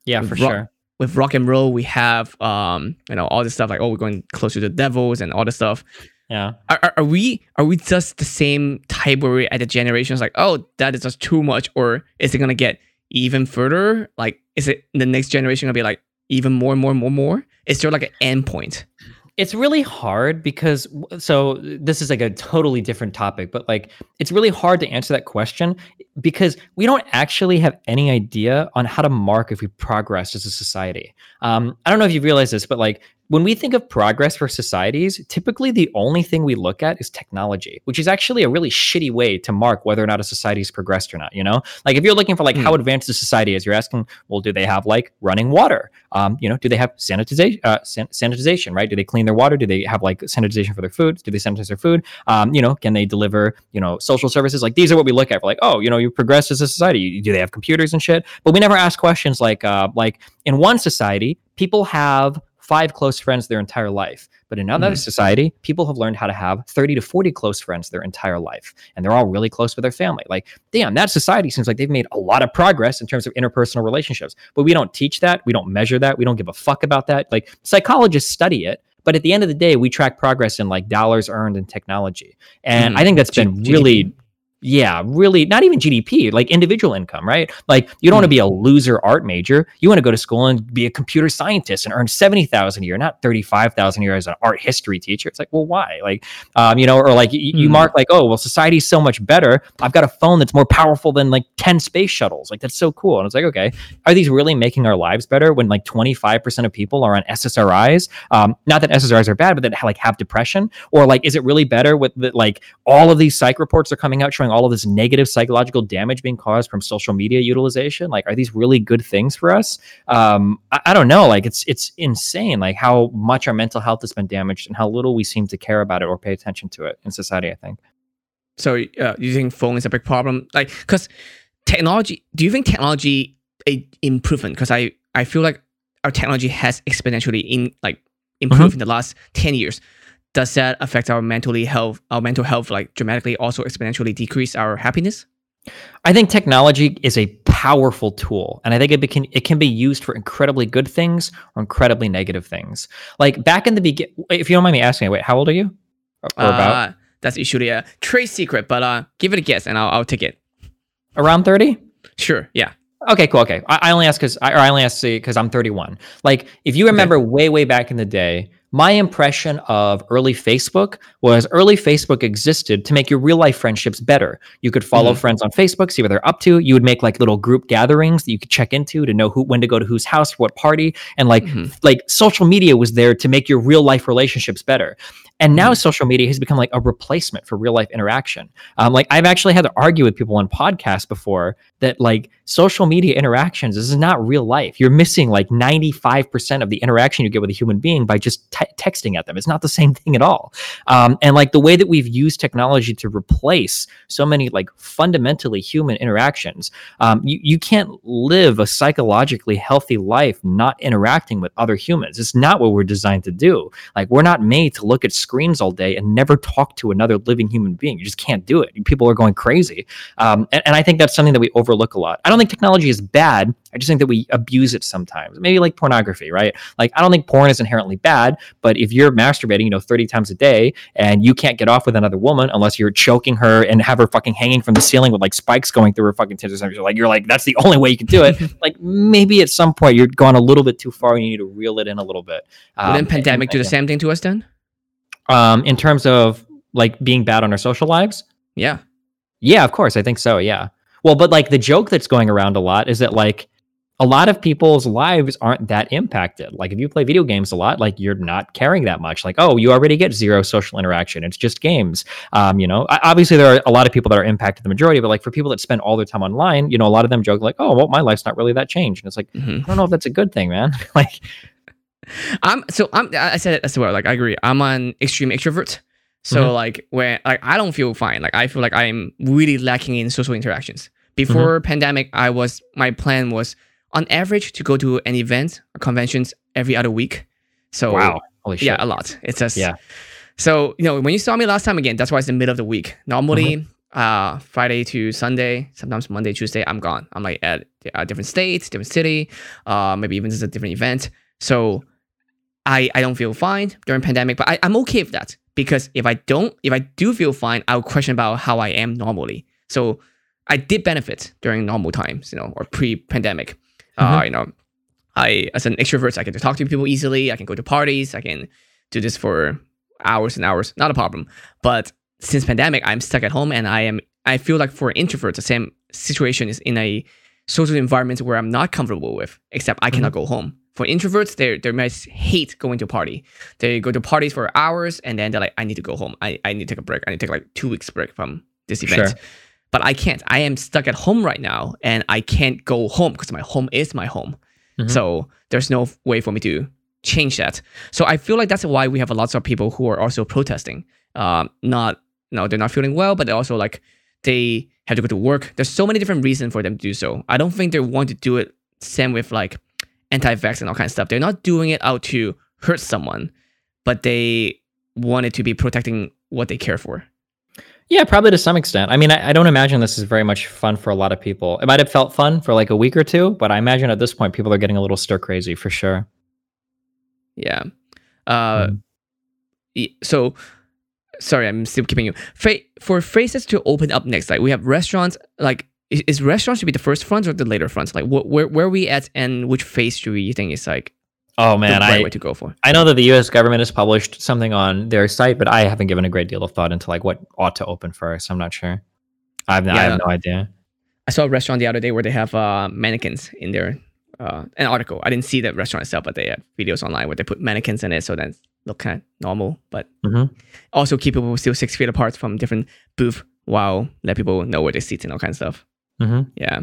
yeah, for rock- sure. With rock and roll, we have um, you know, all this stuff like oh, we're going close to the devils and all this stuff Yeah. are, are, are we are we just the same type where we're at the generations like oh that is just too much or is it gonna get even further like is it the next generation gonna be like even more and more and more and more is there like an end point it's really hard because so this is like a totally different topic but like it's really hard to answer that question because we don't actually have any idea on how to mark if we progressed as a society. Um, i don't know if you realize this but like when we think of progress for societies typically the only thing we look at is technology which is actually a really shitty way to mark whether or not a society has progressed or not you know? Like if you're looking for like Hmm. how advanced a society is you're asking well do they have like running water? Um, you know do they have sanitization uh, san- sanitization right? Do they clean their water? Do they have like sanitization for their food? Do they sanitize their food? Um, you know can they deliver you know social services? Like these are what we look at. For like oh you know you progressed as a society. Do they have computers and shit? But we never ask questions like uh, like in one society people have five close friends their entire life but in another Mhm. society people have learned how to have 30 to 40 close friends their entire life and they're all really close with their family like damn that society seems like they've made a lot of progress in terms of interpersonal relationships but we don't teach that we don't measure that we don't give a fuck about that like psychologists study it but at the end of the day we track progress in like dollars earned in technology and Mhm. i think that's been GDP. really yeah, really not even GDP, like individual income, right? Like you don't want to be a loser art major. You want to go to school and be a computer scientist and earn 70,000 a year, not 35,000 a year as an art history teacher. It's like, well, why? Like, um, you know, or like you, you Mm. mark like, oh, well, society's so much better. I've got a phone that's more powerful than like 10 space shuttles. Like that's so cool. And it's like, okay, are these really making our lives better when like 25% of people are on SSRIs? Um, not that SSRIs are bad, but that like have depression or like, is it really better with the, like all of these psych reports are coming out showing all of this negative psychological damage being caused from social media utilization like are these really good things for us um I, I don't know like it's it's insane like how much our mental health has been damaged and how little we seem to care about it or pay attention to it in society i think So uh, you think phone is a big problem? Like, because technology. Do you think technology a improvement? Because I I feel like our technology has exponentially in like improved in the last ten years. Does that affect our mentally health? Our mental health like dramatically also exponentially decrease our happiness? I think technology is a powerful tool, and I think it can it can be used for incredibly good things or incredibly negative things. Like back in the begin, if you don't mind me asking, wait, how old are you? Or, or about Uh, that's usually a trade secret, but uh, give it a guess and I'll I'll take it. around thirty? Sure. Yeah. Okay, cool. Okay, I, I only ask because I, I only ask because I'm 31. Like, if you remember way, way back in the day, my impression of early Facebook was early Facebook existed to make your real life friendships better. You could follow Mhm. friends on Facebook, see what they're up to. You would make like little group gatherings that you could check into to know who when to go to whose house, what party, and like Mhm. like social media was there to make your real life relationships better. And now social media has become like a replacement for real life interaction. Um, like I've actually had to argue with people on podcasts before that like social media interactions this is not real life. You're missing like 95% of the interaction you get with a human being by just te- texting at them. It's not the same thing at all. Um, and like the way that we've used technology to replace so many like fundamentally human interactions, um, you, you can't live a psychologically healthy life not interacting with other humans. It's not what we're designed to do. Like we're not made to look at screens all day and never talk to another living human being. You just can't do it. People are going crazy. Um, and, and I think that's something that we overlook a lot. I don't think technology is bad. I just think that we abuse it sometimes. Maybe like pornography, right? Like I don't think porn is inherently bad, but if you're masturbating, you know, 30 times a day and you can't get off with another woman unless you're choking her and have her fucking hanging from the ceiling with like spikes going through her fucking tits or something, like you're like, that's the only way you can do it. [LAUGHS] like maybe at some point you're gone a little bit too far and you need to reel it in a little bit. Wouldn't Um, pandemic and- do the same thing to us then? Um, in terms of like being bad on our social lives? Yeah. Yeah, of course. I think so. Yeah. Well, but like the joke that's going around a lot is that like a lot of people's lives aren't that impacted. Like if you play video games a lot, like you're not caring that much. Like, oh, you already get zero social interaction. It's just games. Um, you know, I- obviously there are a lot of people that are impacted the majority, but like for people that spend all their time online, you know, a lot of them joke like, oh, well, my life's not really that changed. And it's like, Mhm. I don't know if that's a good thing, man. [LAUGHS] like, I'm so I'm I said it as well. Like I agree. I'm an extreme extrovert. So Mhm. like when like I don't feel fine. Like I feel like I'm really lacking in social interactions. Before pandemic, I was my plan was on average to go to an event or conventions every other week. So wow, holy shit. yeah, a lot. It's just Yeah. So you know when you saw me last time again, that's why it's the middle of the week. Normally, uh, Friday to Sunday, sometimes Monday, Tuesday, I'm gone. I'm like at a different state, different city, uh, maybe even just a different event. So I I don't feel fine during pandemic, but I, I'm okay with that because if I don't, if I do feel fine, I'll question about how I am normally. So I did benefit during normal times, you know, or pre-pandemic. Uh, you know, I as an extrovert, I can talk to people easily. I can go to parties. I can do this for hours and hours, not a problem. But since pandemic, I'm stuck at home, and I am. I feel like for introverts, the same situation is in a social environment where I'm not comfortable with, except I cannot go home. For introverts, they they might hate going to a party. They go to parties for hours, and then they're like, I need to go home. I, I need to take a break. I need to take like two weeks break from this event. Sure. But I can't. I am stuck at home right now, and I can't go home because my home is my home. Mhm. So there's no way for me to change that. So I feel like that's why we have a lots of people who are also protesting. Um, not no, they're not feeling well, but they also like they have to go to work. There's so many different reasons for them to do so. I don't think they want to do it same with like anti-vax and all kind of stuff. They're not doing it out to hurt someone, but they want it to be protecting what they care for. Yeah, probably to some extent. I mean, I, I don't imagine this is very much fun for a lot of people. It might have felt fun for like a week or two, but I imagine at this point people are getting a little stir crazy for sure. Yeah. Uh, Mm. so sorry, I'm still keeping you. For phases to open up next, like we have restaurants. Like, is, is restaurants should be the first fronts or the later fronts? Like, wh- where where are we at, and which phase do you think is like Oh man, the right I way to go for? I know that the U.S. government has published something on their site, but I haven't given a great deal of thought into like what ought to open first. I'm not sure. I have, I have no idea. I saw a restaurant the other day where they have uh, mannequins in their uh, an article. I didn't see the restaurant itself, but they have videos online where they put mannequins in it, so then look kind of normal, but hmm also keep people still six feet apart from different booth while let people know where they sit and all kind of stuff. Hmm Yeah.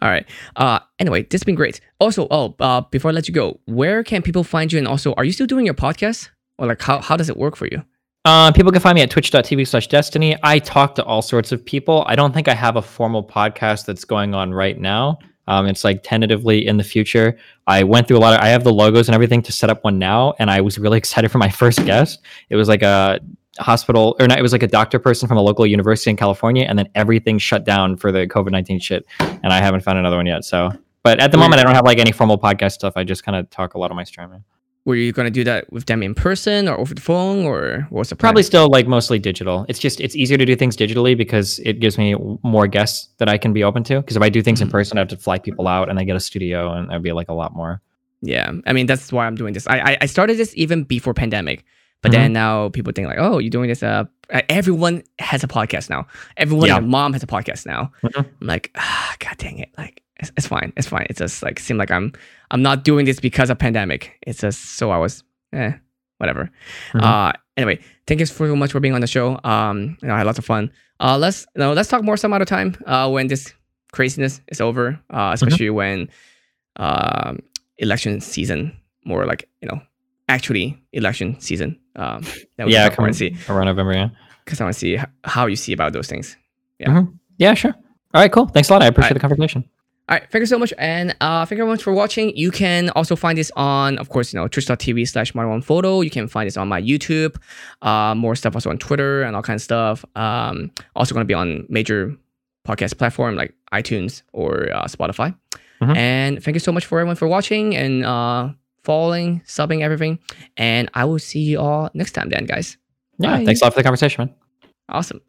All right. Uh anyway, this has been great. Also, oh, uh before I let you go, where can people find you? And also, are you still doing your podcast? Or like how, how does it work for you? Uh, people can find me at twitch.tv slash destiny. I talk to all sorts of people. I don't think I have a formal podcast that's going on right now. Um, it's like tentatively in the future. I went through a lot of, I have the logos and everything to set up one now. And I was really [LAUGHS] excited for my [LAUGHS] first guest. It was like a hospital, or not, it was like a doctor person from a local university in California. And then everything shut down for the COVID 19 shit. And I haven't found another one yet. So, but at the moment, I don't have like any formal podcast stuff. I just kind of talk a lot on my streaming. Were you gonna do that with them in person or over the phone or what's the plan? Probably still like mostly digital. It's just it's easier to do things digitally because it gives me more guests that I can be open to. Because if I do things in Mhm. person, I have to fly people out and I get a studio, and that'd be like a lot more. Yeah. I mean that's why I'm doing this. I I, I started this even before pandemic. But Mhm. then now people think like, oh, you're doing this. Uh, everyone has a podcast now. Everyone, Yeah. mom has a podcast now. Mhm. I'm like, ah, god dang it! Like, it's, it's fine. It's fine. It's just like seem like I'm I'm not doing this because of pandemic. It's just so I was, eh, whatever. Mhm. Uh, anyway, thank you so much for being on the show. Um, you know, I had lots of fun. Uh, let's you know, let's talk more some other time. Uh, when this craziness is over. Uh, especially when um election season, more like you know, actually election season. Um, that yeah, can talk more come and see around November. Yeah, because I want to see how you see about those things. yeah, yeah, sure. All right, cool. Thanks a lot. I appreciate Alright. the conversation. All right, thank you so much, and uh, thank you very much for watching. You can also find this on, of course, you know, twitch.tv slash one photo. You can find this on my YouTube, uh, more stuff also on Twitter and all kinds of stuff. Um, also going to be on major podcast platform like iTunes or uh, Spotify. Mhm. And thank you so much for everyone for watching and uh, following, subbing, everything. And I will see you all next time, then, guys. Yeah, Bye. thanks a lot for the conversation, man. Awesome.